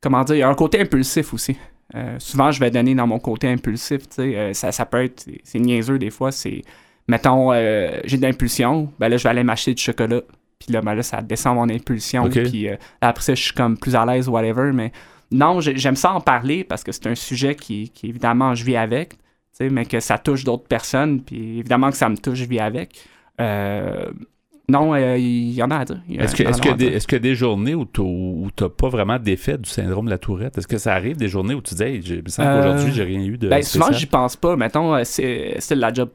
S10: comment dire, il y a un côté impulsif aussi. Euh, souvent, je vais donner dans mon côté impulsif, euh, ça, ça peut être, c'est niaiseux des fois, c'est, mettons, euh, j'ai de l'impulsion, ben là, je vais aller m'acheter du chocolat. Puis là, ben là, ça descend mon impulsion.
S1: Ok.
S10: Puis après ça, je suis comme plus à l'aise, whatever. Mais non, j'ai- j'aime ça en parler parce que c'est un sujet qui, qui, évidemment, je vis avec, mais que ça touche d'autres personnes. Puis évidemment que ça me touche, je vis avec. Euh, non, euh, il y en a à dire. Il
S1: Est-ce que-
S10: il à
S1: a des- y a des journées où tu n'as pas vraiment d'effet du syndrome de la tourette? Est-ce que ça arrive des journées où tu dis, hey, j'ai, il me semble
S10: Euh,
S1: qu'aujourd'hui, j'ai rien eu de
S10: Ben, souvent, j'y pense pas. Mettons, euh, c'est la job.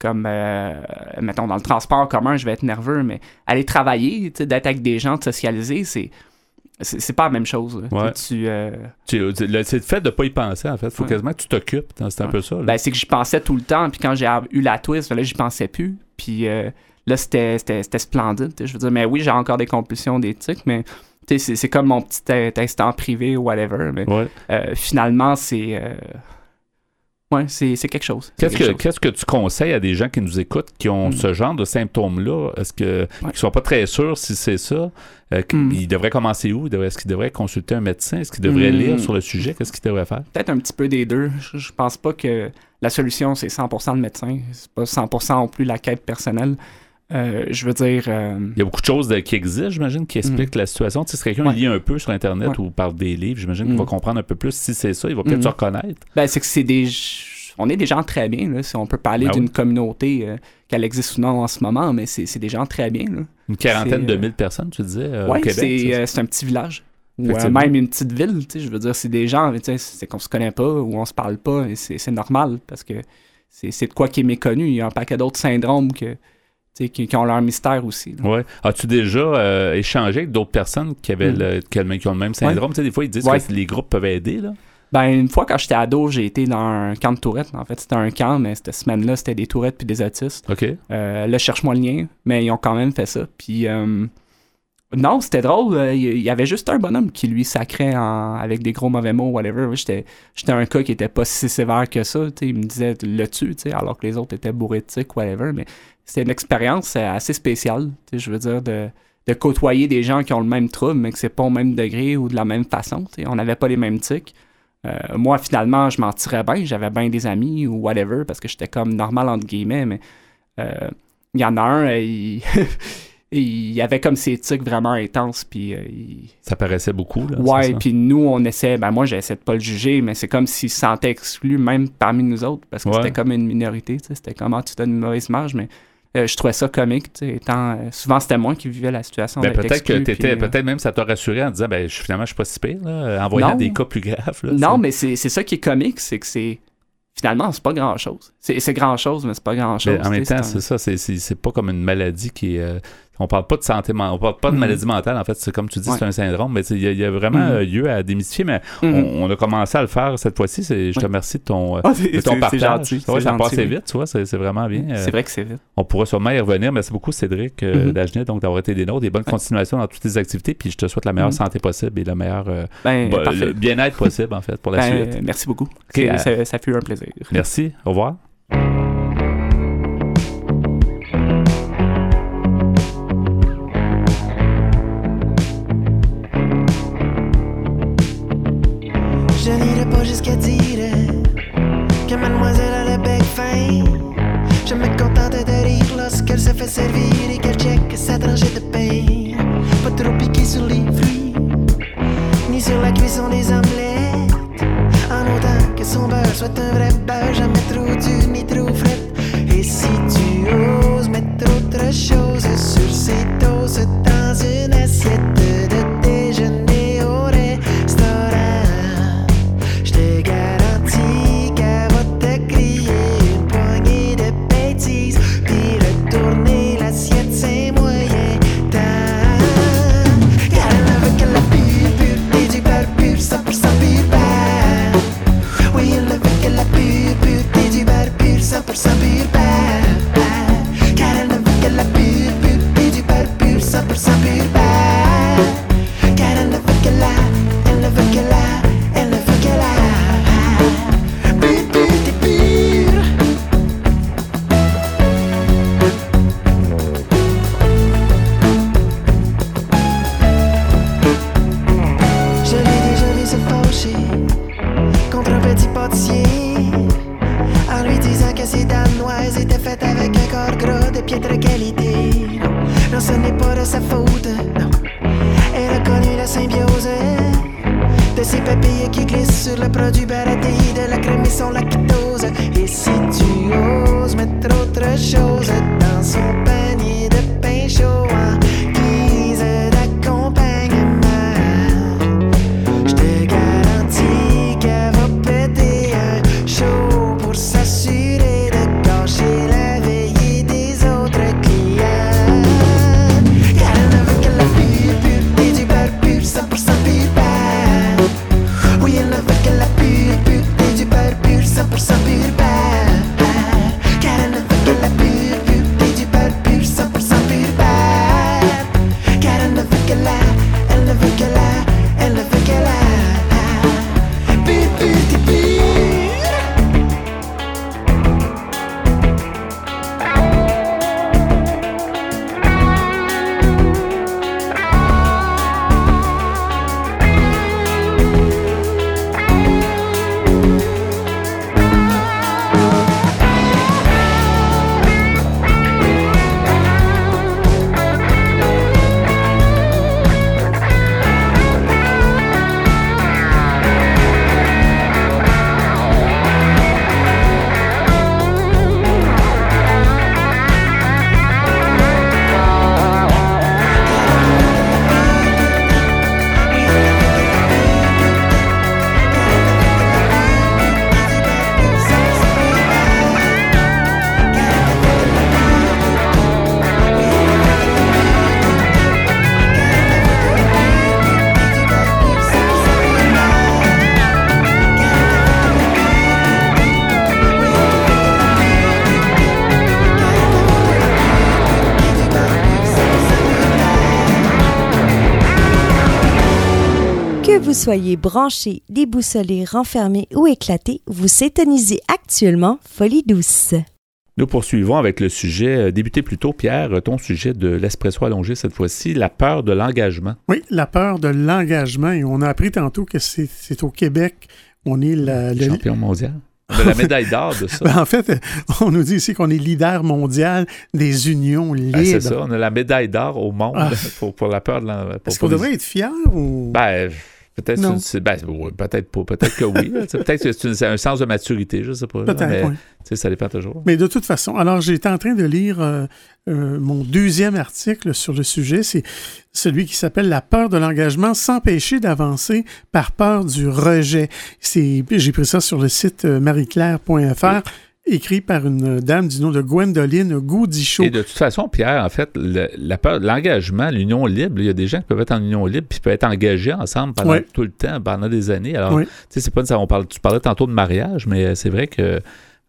S10: Comme, euh, mettons, dans le transport commun, je vais être nerveux, mais aller travailler, d'être avec des gens, de socialiser, c'est. C'est pas la même chose.
S1: Ouais.
S10: Tu, euh,
S1: Tu- le- c'est le fait de pas y penser, en fait. faut
S10: Ouais.
S1: quasiment que tu t'occupes. C'est un
S10: Ouais.
S1: peu ça. là.
S10: ben, c'est que j'y pensais tout le temps, puis quand j'ai eu la twist, là, j'y pensais plus. Puis euh, là, c'était c'était- c'était splendide. Je veux dire, mais oui, j'ai encore des compulsions, des tics, mais c'est c'est comme mon petit in- instant privé ou whatever. Mais
S1: Ouais.
S10: euh, finalement, c'est. euh, Ouais, c'est c'est quelque chose.
S1: Qu'est-ce que,
S10: chose.
S1: qu'est-ce que tu conseilles à des gens qui nous écoutent, qui ont
S10: Mm.
S1: ce genre de symptômes-là? Est-ce que
S10: Ouais.
S1: qui sont pas très sûrs si c'est ça? Euh, qu-
S10: Mm.
S1: Ils devraient commencer où? Est-ce qu'ils devraient consulter un médecin? Est-ce qu'ils devraient
S10: Mm.
S1: lire sur le sujet? Qu'est-ce qu'ils devraient faire?
S10: Peut-être un petit peu des deux. Je, je pense pas que la solution, c'est 100% de médecin. C'est pas 100% non plus la quête personnelle. Euh, je veux dire. euh,
S1: Il y a beaucoup de choses de- qui existent, j'imagine, qui expliquent la situation. Tu sais, si quelqu'un
S10: Ouais.
S1: lit un peu sur Internet
S10: Ouais.
S1: ou par des livres, j'imagine qu'il
S10: Mm.
S1: va comprendre un peu plus si c'est ça. Il va peut-être
S10: Mm.
S1: se reconnaître.
S10: Ben, c'est que c'est des. On est des gens très bien, là, si on peut parler
S1: Ben
S10: d'une
S1: oui.
S10: communauté, euh, qu'elle existe ou non en ce moment, mais c'est des gens très bien. Là.
S1: Une quarantaine de
S10: euh,
S1: mille personnes, tu disais, euh,
S10: ouais,
S1: au Québec.
S10: c'est euh, un petit village. Ou euh, même une petite ville, tu sais, je veux dire, c'est des gens, tu sais, c'est qu'on se connaît pas ou on se parle pas, et c'est normal parce que c'est de quoi qui est méconnu. Il y a un paquet d'autres syndromes que, qui, qui ont leur mystère aussi. là.
S1: Ouais. As-tu déjà euh, échangé avec d'autres personnes qui, avaient
S10: Mm.
S1: le, qui, ont le- même syndrome? Tu sais, des fois, ils disent
S10: Ouais.
S1: que les groupes peuvent aider. Là.
S10: Ben, une fois, quand j'étais ado, j'ai été dans un camp de tourettes. En fait, c'était un camp, mais cette semaine-là, c'était des tourettes puis des autistes.
S1: OK.
S10: Euh, là, cherche-moi le lien, mais ils ont quand même fait ça. Puis, euh, non, c'était drôle. euh, Il y, avait juste un bonhomme qui lui sacrait en- avec des gros mauvais mots, whatever. J'étais un cas qui était pas si sévère que ça. Il me disait le tu, alors que les autres étaient bourrés de tics, whatever. Mais c'était une expérience euh, assez spéciale. Je veux dire, de, de côtoyer des gens qui ont le même trouble, mais que c'est pas au même degré ou de la même façon. On n'avait pas les mêmes tics. Euh, moi, finalement, je m'en tirais bien. J'avais bien des amis ou whatever parce que j'étais comme normal, entre guillemets, mais il y en a un, il... il avait comme ses tics vraiment intenses, puis euh, il-
S1: Ça paraissait beaucoup. Là,
S10: Ouais, puis nous, on essaie, ben moi, j'essaie de pas le juger, mais c'est comme s'il se sentait exclu, même parmi nous autres, parce que
S1: Ouais.
S10: c'était comme une minorité, c'était comme, ah, tu donnes une mauvaise marge, mais euh, je trouvais ça comique, tu sais, étant, euh, souvent, c'était moi qui vivais la situation
S1: Ben, peut-être que t'étais,
S10: euh,
S1: peut-être même ça t'a rassuré en disant, ben, je- finalement, je suis pas si pire, là, en voyant
S10: Non.
S1: des cas plus graves. Là,
S10: Non, mais c'est ça qui est comique, c'est que c'est, finalement, c'est pas grand-chose. C'est grand-chose, mais c'est pas grand-chose.
S1: Mais en même temps,
S10: c'est
S1: ça, c'est, pas comme une maladie qui est. euh, on parle pas de santé mentale, on parle pas de
S10: Mhm.
S1: maladie mentale, en fait, c'est comme tu dis,
S10: Ouais.
S1: c'est un syndrome, mais il y, a- il y a vraiment
S10: Mhm.
S1: euh, lieu à démystifier, mais
S10: Mhm.
S1: on, on a commencé à le faire cette fois-ci, je te remercie de ton, euh,
S10: Ah,
S1: de ton partage.
S10: gentil,
S1: Ouais, ça passait
S10: oui.
S1: vite, tu vois, c'est, vraiment bien.
S10: C'est
S1: Euh,
S10: vrai que c'est vite.
S1: On pourra sûrement y revenir. Merci beaucoup, Cédric euh. Dagenet, donc d'avoir été des nôtres. Des bonnes continuations dans toutes tes activités. Puis je te souhaite la meilleure santé possible et le meilleur euh,
S10: Ben,
S1: bah, bien-être possible, en fait, pour la
S10: Ben,
S1: suite.
S10: Merci beaucoup. Ça, ça fut un plaisir.
S1: Merci. Au revoir.
S11: Fait servir et qu'elle check sa tranchée de pain. Pas trop piqué sur les fruits, ni sur la cuisson des omelettes. En autant que son beurre soit un vrai beurre, jamais trop dur ni trop frais. Et si tu oses mettre autre chose sur ces toasts dans une assiette
S12: soyez branché, déboussolé, renfermé ou éclaté, vous s'étonisez actuellement Folie douce.
S1: Nous poursuivons avec le sujet, euh, débuté plus tôt, Pierre, ton sujet de l'espresso allongé cette fois-ci, la peur de l'engagement.
S8: Oui, la peur de l'engagement. Et on a appris tantôt que c'est c'est au Québec. On est la, le-
S1: Champion mondial. De la médaille d'or de ça.
S8: Ben, en fait, on nous dit ici qu'on est leader mondial des unions libres.
S1: Ben, c'est ça, on a la médaille d'or au monde
S8: Ah.
S1: pour, pour la peur de l'engagement.
S8: Est-ce qu'on devrait être fier ou?
S1: Ben, peut-être
S8: Non.
S1: c'est- ben, peut-être pas. Peut-être que oui. peut-être que c'est une- c'est un sens de maturité, je sais pas.
S8: Peut-être,
S1: mais,
S8: oui.
S1: Ça dépend toujours.
S8: Mais de toute façon, alors j'étais en train de lire euh, euh, mon deuxième article sur le sujet, c'est celui qui s'appelle La peur de l'engagement s'empêcher d'avancer par peur du rejet. C'est, j'ai pris ça sur le site euh, marieclaire.fr, écrit par une dame du nom de Gwendoline Goudichaud.
S1: Et de toute façon, Pierre, en fait, le- l'engagement, l'union libre, il y a des gens qui peuvent être en union libre puis peuvent être engagés ensemble pendant tout le temps, pendant des années. Alors,
S8: Oui.
S1: tu sais, c'est pas ça. On parle, tu parlais tantôt de mariage, mais c'est vrai que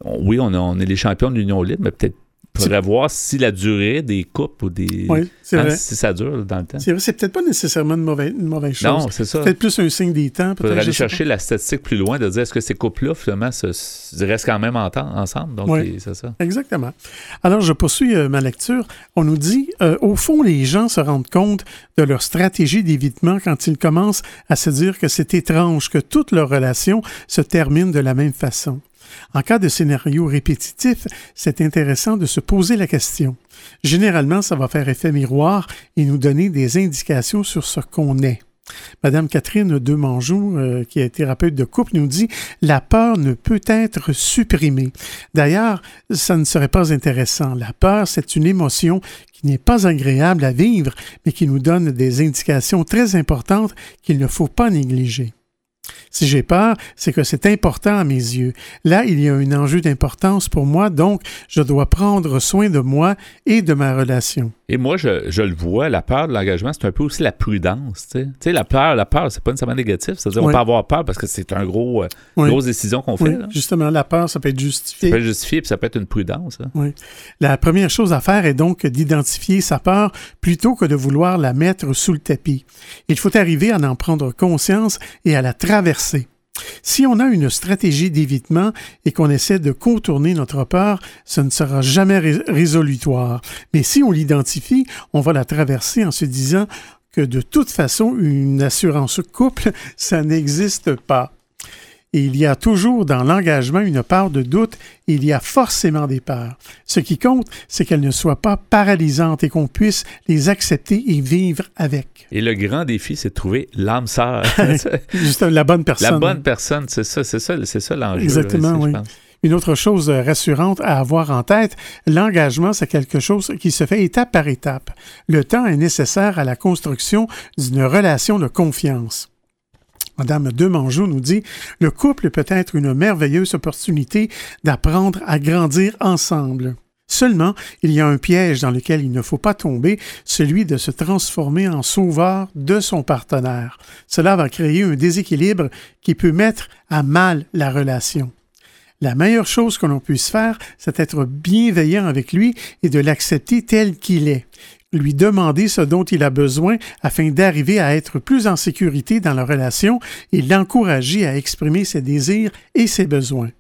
S1: on- oui, on, a- on est les champions de l'union libre, mais peut-être faudrait voir si la durée des coupes ou des.
S8: Oui, c'est
S1: hein,
S8: vrai.
S1: Si ça dure dans le temps.
S8: C'est vrai, c'est peut-être pas nécessairement une mauvaise, une mauvaise chose.
S1: Non, c'est ça.
S8: Peut-être plus un signe des temps.
S1: Il
S8: peut-être,
S1: faudrait aller
S8: pas.
S1: chercher la statistique plus loin, de dire est-ce que ces couples-là, finalement, se, se- restent quand même en temps- ensemble? Donc,
S8: Oui.
S1: c'est ça.
S8: Exactement. Alors, je poursuis euh, ma lecture. On nous dit, euh, au fond, les gens se rendent compte de leur stratégie d'évitement quand ils commencent à se dire que c'est étrange que toutes leurs relations se terminent de la même façon. En cas de scénario répétitif, c'est intéressant de se poser la question. Généralement, ça va faire effet miroir et nous donner des indications sur ce qu'on est. Madame Catherine Demanjou, euh, qui est thérapeute de couple, nous dit La peur ne peut être supprimée. D'ailleurs, ça ne serait pas intéressant. La peur, c'est une émotion qui n'est pas agréable à vivre, mais qui nous donne des indications très importantes qu'il ne faut pas négliger. Si j'ai peur, c'est que c'est important à mes yeux. Là, il y a un enjeu d'importance pour moi, donc je dois prendre soin de moi et de ma relation.
S1: Et moi, je, je le vois, la peur de l'engagement, c'est un peu aussi la prudence. Tu sais, la peur, la peur, c'est pas nécessairement négatif. C'est-à-dire, on
S8: Oui.
S1: peut avoir peur parce que c'est un gros, euh,
S8: Oui.
S1: grosse décision qu'on fait.
S8: Oui, justement, la peur, ça peut être
S1: Ça
S8: justifié.
S1: peut être justifié, puis ça peut être une prudence. hein.
S8: Oui. La première chose à faire est donc d'identifier sa peur plutôt que de vouloir la mettre sous le tapis. Il faut arriver à en prendre conscience et à la traverser. Si on a une stratégie d'évitement et qu'on essaie de contourner notre peur, ce ne sera jamais ré- résolutoire. Mais si on l'identifie, on va la traverser en se disant que de toute façon, une assurance couple, ça n'existe pas. Et il y a toujours dans l'engagement une part de doute, et il y a forcément des peurs. Ce qui compte, c'est qu'elles ne soient pas paralysantes et qu'on puisse les accepter et vivre avec.
S1: Et le grand défi, c'est de trouver l'âme sœur.
S8: Juste la bonne personne.
S1: la bonne personne, c'est ça, c'est ça, c'est ça l'enjeu.
S8: Exactement, oui. Une autre chose euh, rassurante à avoir en tête, l'engagement, c'est quelque chose qui se fait étape par étape. Le temps est nécessaire à la construction d'une relation de confiance. Madame Demangeau nous dit Le couple peut être une merveilleuse opportunité d'apprendre à grandir ensemble. Seulement, il y a un piège dans lequel il ne faut pas tomber, celui de se transformer en sauveur de son partenaire. Cela va créer un déséquilibre qui peut mettre à mal la relation. La meilleure chose que l'on puisse faire, c'est d'être bienveillant avec lui et de l'accepter tel qu'il est. Lui demander ce dont il a besoin afin d'arriver à être plus en sécurité dans la relation et l'encourager à exprimer ses désirs et ses besoins.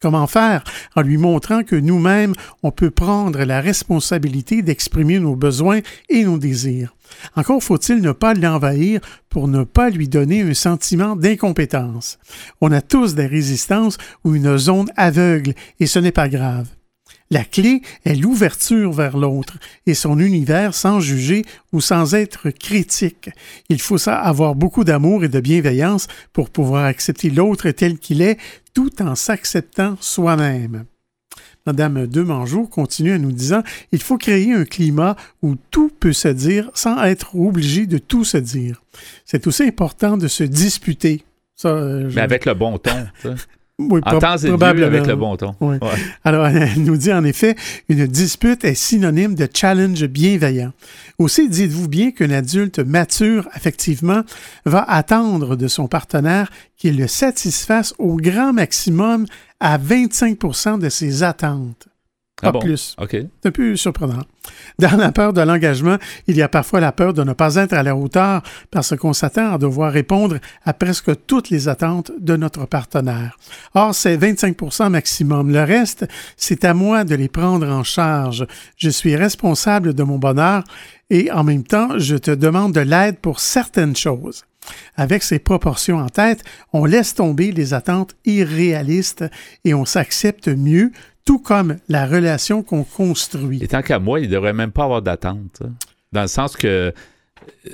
S8: Comment faire En lui montrant que nous-mêmes, on peut prendre la responsabilité d'exprimer nos besoins et nos désirs? Encore faut-il ne pas l'envahir pour ne pas lui donner un sentiment d'incompétence. On a tous des résistances ou une zone aveugle et ce n'est pas grave. La clé est l'ouverture vers l'autre et son univers sans juger ou sans être critique. Il faut ça avoir beaucoup d'amour et de bienveillance pour pouvoir accepter l'autre tel qu'il est tout en s'acceptant soi-même. Madame Demangeau continue en nous disant il faut créer un climat où tout peut se dire sans être obligé de tout se dire. C'est aussi important de se disputer. Ça, euh, je-
S1: Mais avec le bon ton.
S8: Oui,
S1: en
S8: prob-
S1: temps et lieu,
S8: probablement.
S1: avec le bon ton.
S8: Oui.
S1: Ouais.
S8: Alors, elle nous dit en effet, une dispute est synonyme de challenge bienveillant. Aussi, dites-vous bien qu'un adulte mature, effectivement, va attendre de son partenaire qu'il le satisfasse au grand maximum à 25% de ses attentes. Pas
S1: Ah bon?
S8: plus.
S1: OK.
S8: C'est un peu surprenant. Dans la peur de l'engagement, il y a parfois la peur de ne pas être à la hauteur parce qu'on s'attend à devoir répondre à presque toutes les attentes de notre partenaire. Or, c'est 25% maximum. Le reste, c'est à moi de les prendre en charge. Je suis responsable de mon bonheur et en même temps, je te demande de l'aide pour certaines choses. Avec ces proportions en tête, on laisse tomber les attentes irréalistes et on s'accepte mieux, tout comme la relation qu'on construit.
S1: Et tant qu'à moi, il ne devrait même pas avoir d'attente. hein. Dans le sens que. euh,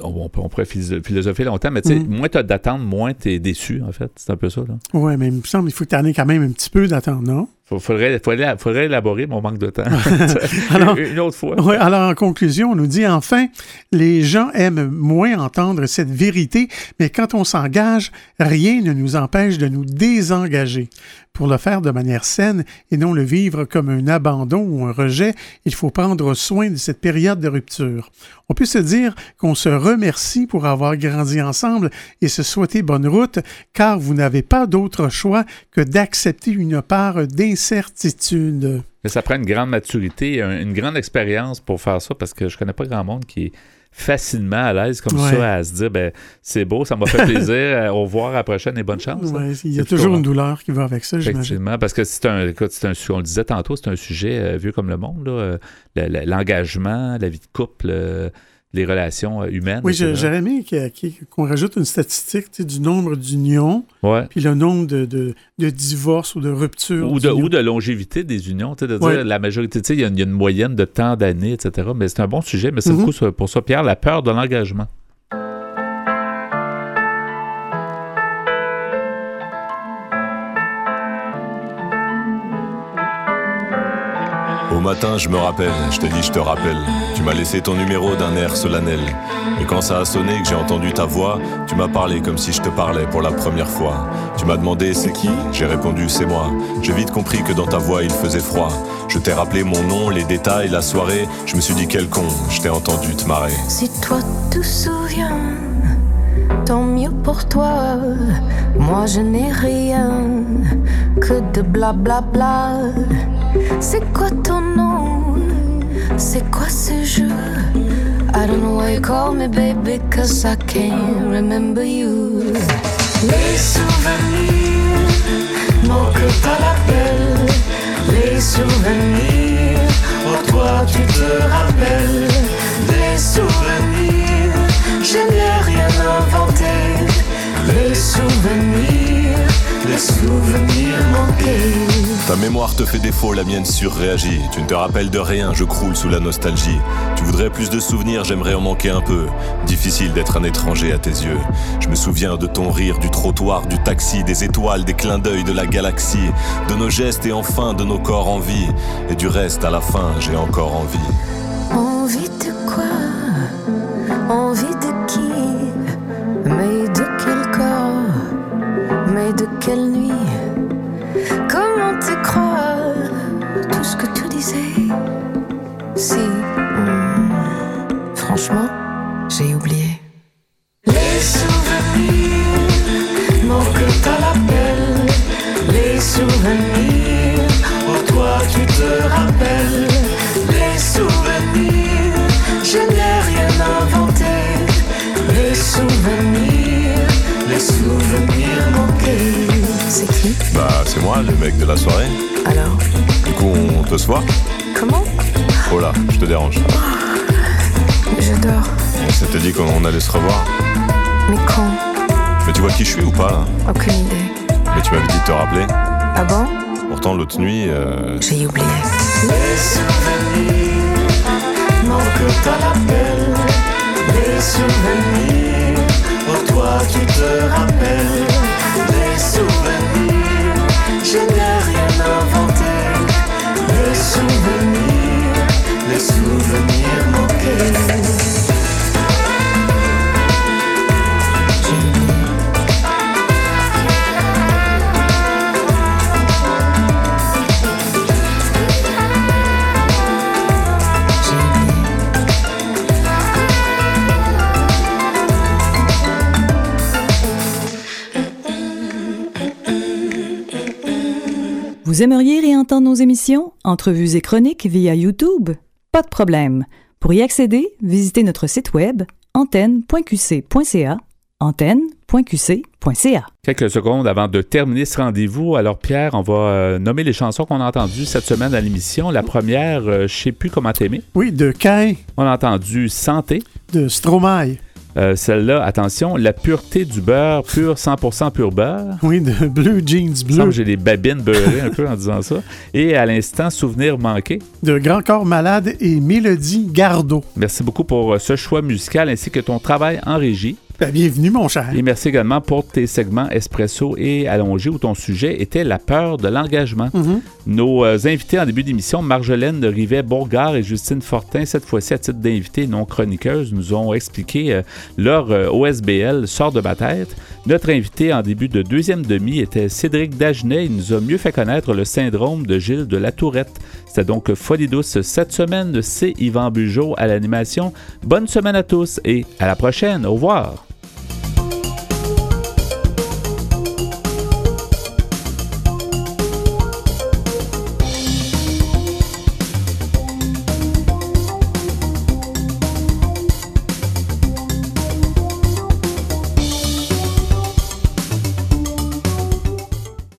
S1: on, on pourrait philo- philosopher longtemps, mais tu sais,
S8: Mhm.
S1: moins tu as d'attente, moins tu es déçu, en fait. C'est un peu ça. Là.
S8: Oui, mais il me semble qu'il faut que tu en aies quand même un petit peu d'attente, non?
S1: Faudrait, faudrait, faudrait élaborer mon manque de temps.
S8: Alors-
S1: Une autre fois.
S8: Oui, alors en conclusion, on nous dit enfin, les gens aiment moins entendre cette vérité, mais quand on s'engage, rien ne nous empêche de nous désengager. Pour le faire de manière saine et non le vivre comme un abandon ou un rejet, il faut prendre soin de cette période de rupture. On peut se dire qu'on se remercie pour avoir grandi ensemble et se souhaiter bonne route, car vous n'avez pas d'autre choix que d'accepter une part d'incertitude.
S1: Mais ça prend une grande maturité, un- une grande expérience pour faire ça, parce que je connais pas grand monde qui est facilement à l'aise comme
S8: Ouais.
S1: ça à se dire ben c'est beau, ça m'a fait plaisir, euh, au revoir à la prochaine et bonne chance.
S8: Ouais, il y a toujours une douleur qui va avec ça.
S1: Effectivement, parce que c'est un, écoute, c'est un, on le disait tantôt, c'est un sujet euh, vieux comme le monde, là, euh, le- le- l'engagement, la vie de couple, euh, les relations euh, humaines.
S8: Oui, j'aurais aimé qu'on rajoute une statistique tu sais, du nombre d'unions,
S1: Ouais.
S8: puis le nombre de, de, de divorces ou de ruptures.
S1: Ou de,
S8: d'unions.
S1: ou de longévité des unions, tu sais, de dire
S8: Ouais.
S1: la majorité, tu sais, il y, a une- il y a une moyenne de temps d'années, etc. Mais c'est un bon sujet, mais c'est beaucoup ça- pour ça, Pierre, la peur de l'engagement.
S13: Au matin, je me rappelle, je t'ai dit je te rappelle. Tu m'as laissé ton numéro d'un air solennel. Et quand ça a sonné, que j'ai entendu ta voix, tu m'as parlé comme si je te parlais pour la première fois. Tu m'as demandé c'est qui? J'ai répondu c'est moi. J'ai vite compris que dans ta voix il faisait froid. Je t'ai rappelé mon nom, les détails, la soirée. Je me suis dit quel con, je t'ai entendu te marrer.
S14: Si toi te souviens, tant mieux pour toi. Moi je n'ai rien que de blablabla. C'est quoi ton nom? C'est quoi ce jeu? I don't know why you call me baby, cause I can't remember you. Les souvenirs, mon que t'as l'appel. Les souvenirs, oh toi tu te rappelles. Les souvenirs, je n'ai rien inventé. Les souvenirs, les souvenirs.
S13: Ta mémoire te fait défaut, la mienne surréagit. Tu ne te rappelles de rien, je croule sous la nostalgie. Tu voudrais plus de souvenirs, j'aimerais en manquer un peu. Difficile d'être un étranger à tes yeux. Je me souviens de ton rire, du trottoir, du taxi, des étoiles, des clins d'œil de la galaxie, de nos gestes et enfin de nos corps en vie. Et du reste, à la fin, j'ai encore envie.
S14: Envie de quoi? Envie de qui? Mais de quel corps? Mais de quelle nuit? Te croire Tout ce que tu disais. Si hmm, Franchement J'ai oublié. Les souvenirs manquent à l'appel. Les souvenirs C'est qui
S13: Bah, c'est moi, le mec de la soirée.
S14: Alors
S13: Du coup, on peut se voir
S14: Comment
S13: Oh là, je te dérange.
S14: Je dors
S13: On s'était dit qu'on allait se revoir.
S14: Mais quand
S13: Mais tu vois qui je suis ou pas là
S14: Aucune idée
S13: Mais tu m'avais dit de te rappeler.
S14: Ah bon
S13: Pourtant, l'autre nuit, euh,
S14: J'ai oublié Les souvenirs manquent à l'appel Les souvenirs Oh toi tu te rappelles Les souvenirs Je n'ai rien inventé. Les souvenirs Les souvenirs manqués
S15: Vous aimeriez réentendre nos émissions, entrevues et chroniques via YouTube? Pas de problème. Pour y accéder, visitez notre site web antenne.qc.ca antenne.qc.ca.
S1: Quelques secondes avant de terminer ce rendez-vous, alors Pierre, on va euh, nommer les chansons qu'on a entendues cette semaine à l'émission. La première, euh, je sais plus comment t'aimer.
S8: Oui, de Cain.
S1: On a entendu Santé.
S8: De Stromae.
S1: Euh, celle-là, attention, la pureté du beurre, pur 100% pur beurre.
S8: Oui, de Blue Jeans Bleu.
S1: J'ai des babines beurrées un peu en disant ça. Et à l'instant, Souvenir manqué.
S8: De Grand Corps Malade et Mélodie Gardot.
S1: Merci beaucoup pour ce choix musical ainsi que ton travail en régie.
S8: Ben, bienvenue, mon cher.
S1: Et merci également pour tes segments Espresso et Allongé où ton sujet était la peur de l'engagement.
S8: Mhm.
S1: Nos euh, invités en début d'émission, Marjolaine de Rivet-Bourgard et Justine Fortin, cette fois-ci à titre d'invité non chroniqueuse, nous ont expliqué euh, leur euh, OSBL sort de ma tête. Notre invité en début de deuxième demi était Cédric Dagenet. Il nous a mieux fait connaître le syndrome de Gilles de la Tourette. C'était donc Folie douce cette semaine. C'est Yvan Bugeaud à l'animation. Bonne semaine à tous et à la prochaine. Au revoir.